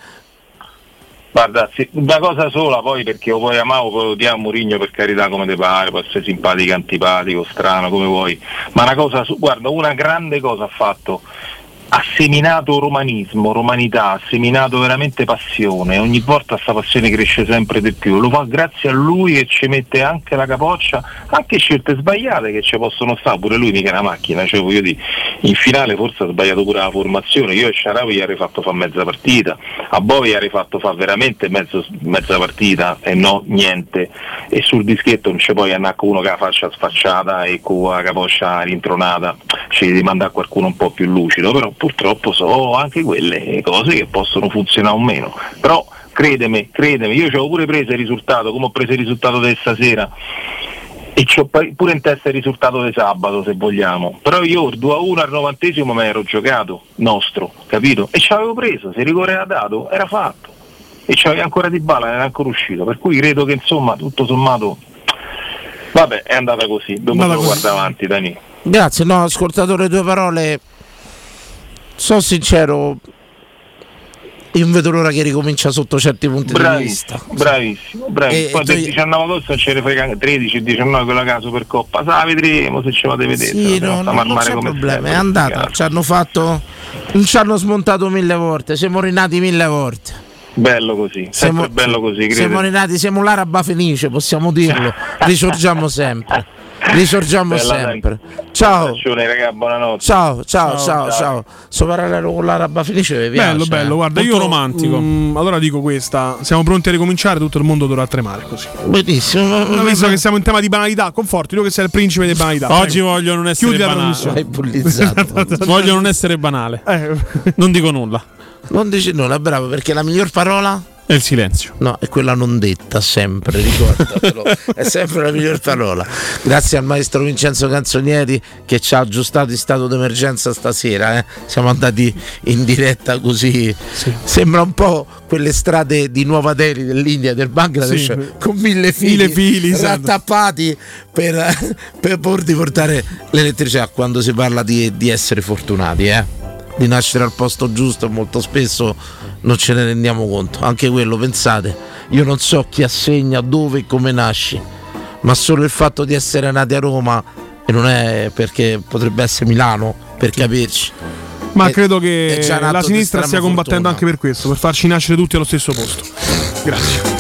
Guarda, sì, una cosa sola poi perché lo puoi amare o puoi odiare Mourinho per carità come te pare, può essere simpatico, antipatico, strano, come vuoi. Ma una cosa, guarda, una grande cosa ha fatto. Ha seminato romanismo, romanità, ha seminato veramente passione, ogni volta sta passione cresce sempre di più, lo fa grazie a lui e ci mette anche la capoccia, anche scelte sbagliate che ci possono stare, pure lui mica è una macchina, cioè voglio dire, in finale forse ha sbagliato pure la formazione, io e Sharawi gli avrei fatto fare mezza partita, a Bovi gli avrei fatto fare veramente mezzo- mezza partita e no niente, e sul dischetto non c'è poi andare con uno che ha la faccia sfacciata e con la capoccia rintronata, ci devi mandare qualcuno un po' più lucido, però purtroppo sono anche quelle cose che possono funzionare o meno, però credemi, credemi, io ci avevo pure preso il risultato, come ho preso il risultato di stasera, e c'ho pa- pure in testa il risultato di sabato se vogliamo. Però io il 2-1 al novantesimo me l'ero giocato, nostro, capito? E ci avevo preso, se il rigore era dato, era fatto. E c'aveva ancora di balla, non era ancora uscito. Per cui credo che insomma, tutto sommato, vabbè, è andata così. Dopo Andata lo così. guarda avanti, Dani. Grazie, no, ho ascoltato le tue parole. Sono sincero, io vedo l'ora che ricomincia sotto certi punti di vista. Bravissimo, bravissimo, bravissimo. E- Poi del tu- 19 agosto ce ne frega 13, 19 quella caso per Coppa. Sa, vedremo se ce la deve vedere. Sì, no, no, non c'è problema, sempre, è andata. Ci hanno fatto. Ci hanno smontato mille volte, siamo rinati mille volte. Bello così, Siamo- sempre bello così, Siamo credo. rinati, siamo l'araba felice, possiamo dirlo. Risorgiamo sempre. Risorgiamo Bella, dai. sempre. Ciao. Raga, buonanotte. Ciao, ciao, ciao, Ciao. ciao. Sto parallelo con l'araba felice piace. Bello, bello, eh. guarda, Molto io romantico. mm, allora dico questa: siamo pronti a ricominciare, tutto il mondo dovrà tremare così. Benissimo. Ma visto che siamo in tema di banalità, conforti, tu che sei il principe delle banalità. Oggi prego. voglio non essere Chiudi la banale. voglio non essere banale. Eh. Non dico nulla. Non dici nulla, bravo, perché la miglior parola è il silenzio. No, è quella non detta sempre, ricordatelo. è sempre la miglior parola. Grazie al maestro Vincenzo Canzonieri che ci ha aggiustato in stato d'emergenza stasera. eh. Siamo andati in diretta così. Sembra un po' quelle strade di Nuova Delhi dell'India del Bangladesh Sì. con mille fili, Mille fili, esatto. rattappati per, per portare l'elettricità quando si parla di, di essere fortunati, eh. Di nascere al posto giusto molto spesso non ce ne rendiamo conto. Anche quello, pensate, io non so chi assegna, dove e come nasci, ma solo il fatto di essere nati a Roma, e non è perché potrebbe essere Milano, per capirci. Ma È- credo che la sinistra stia combattendo fortuna. anche per questo, per farci nascere tutti allo stesso posto. Grazie.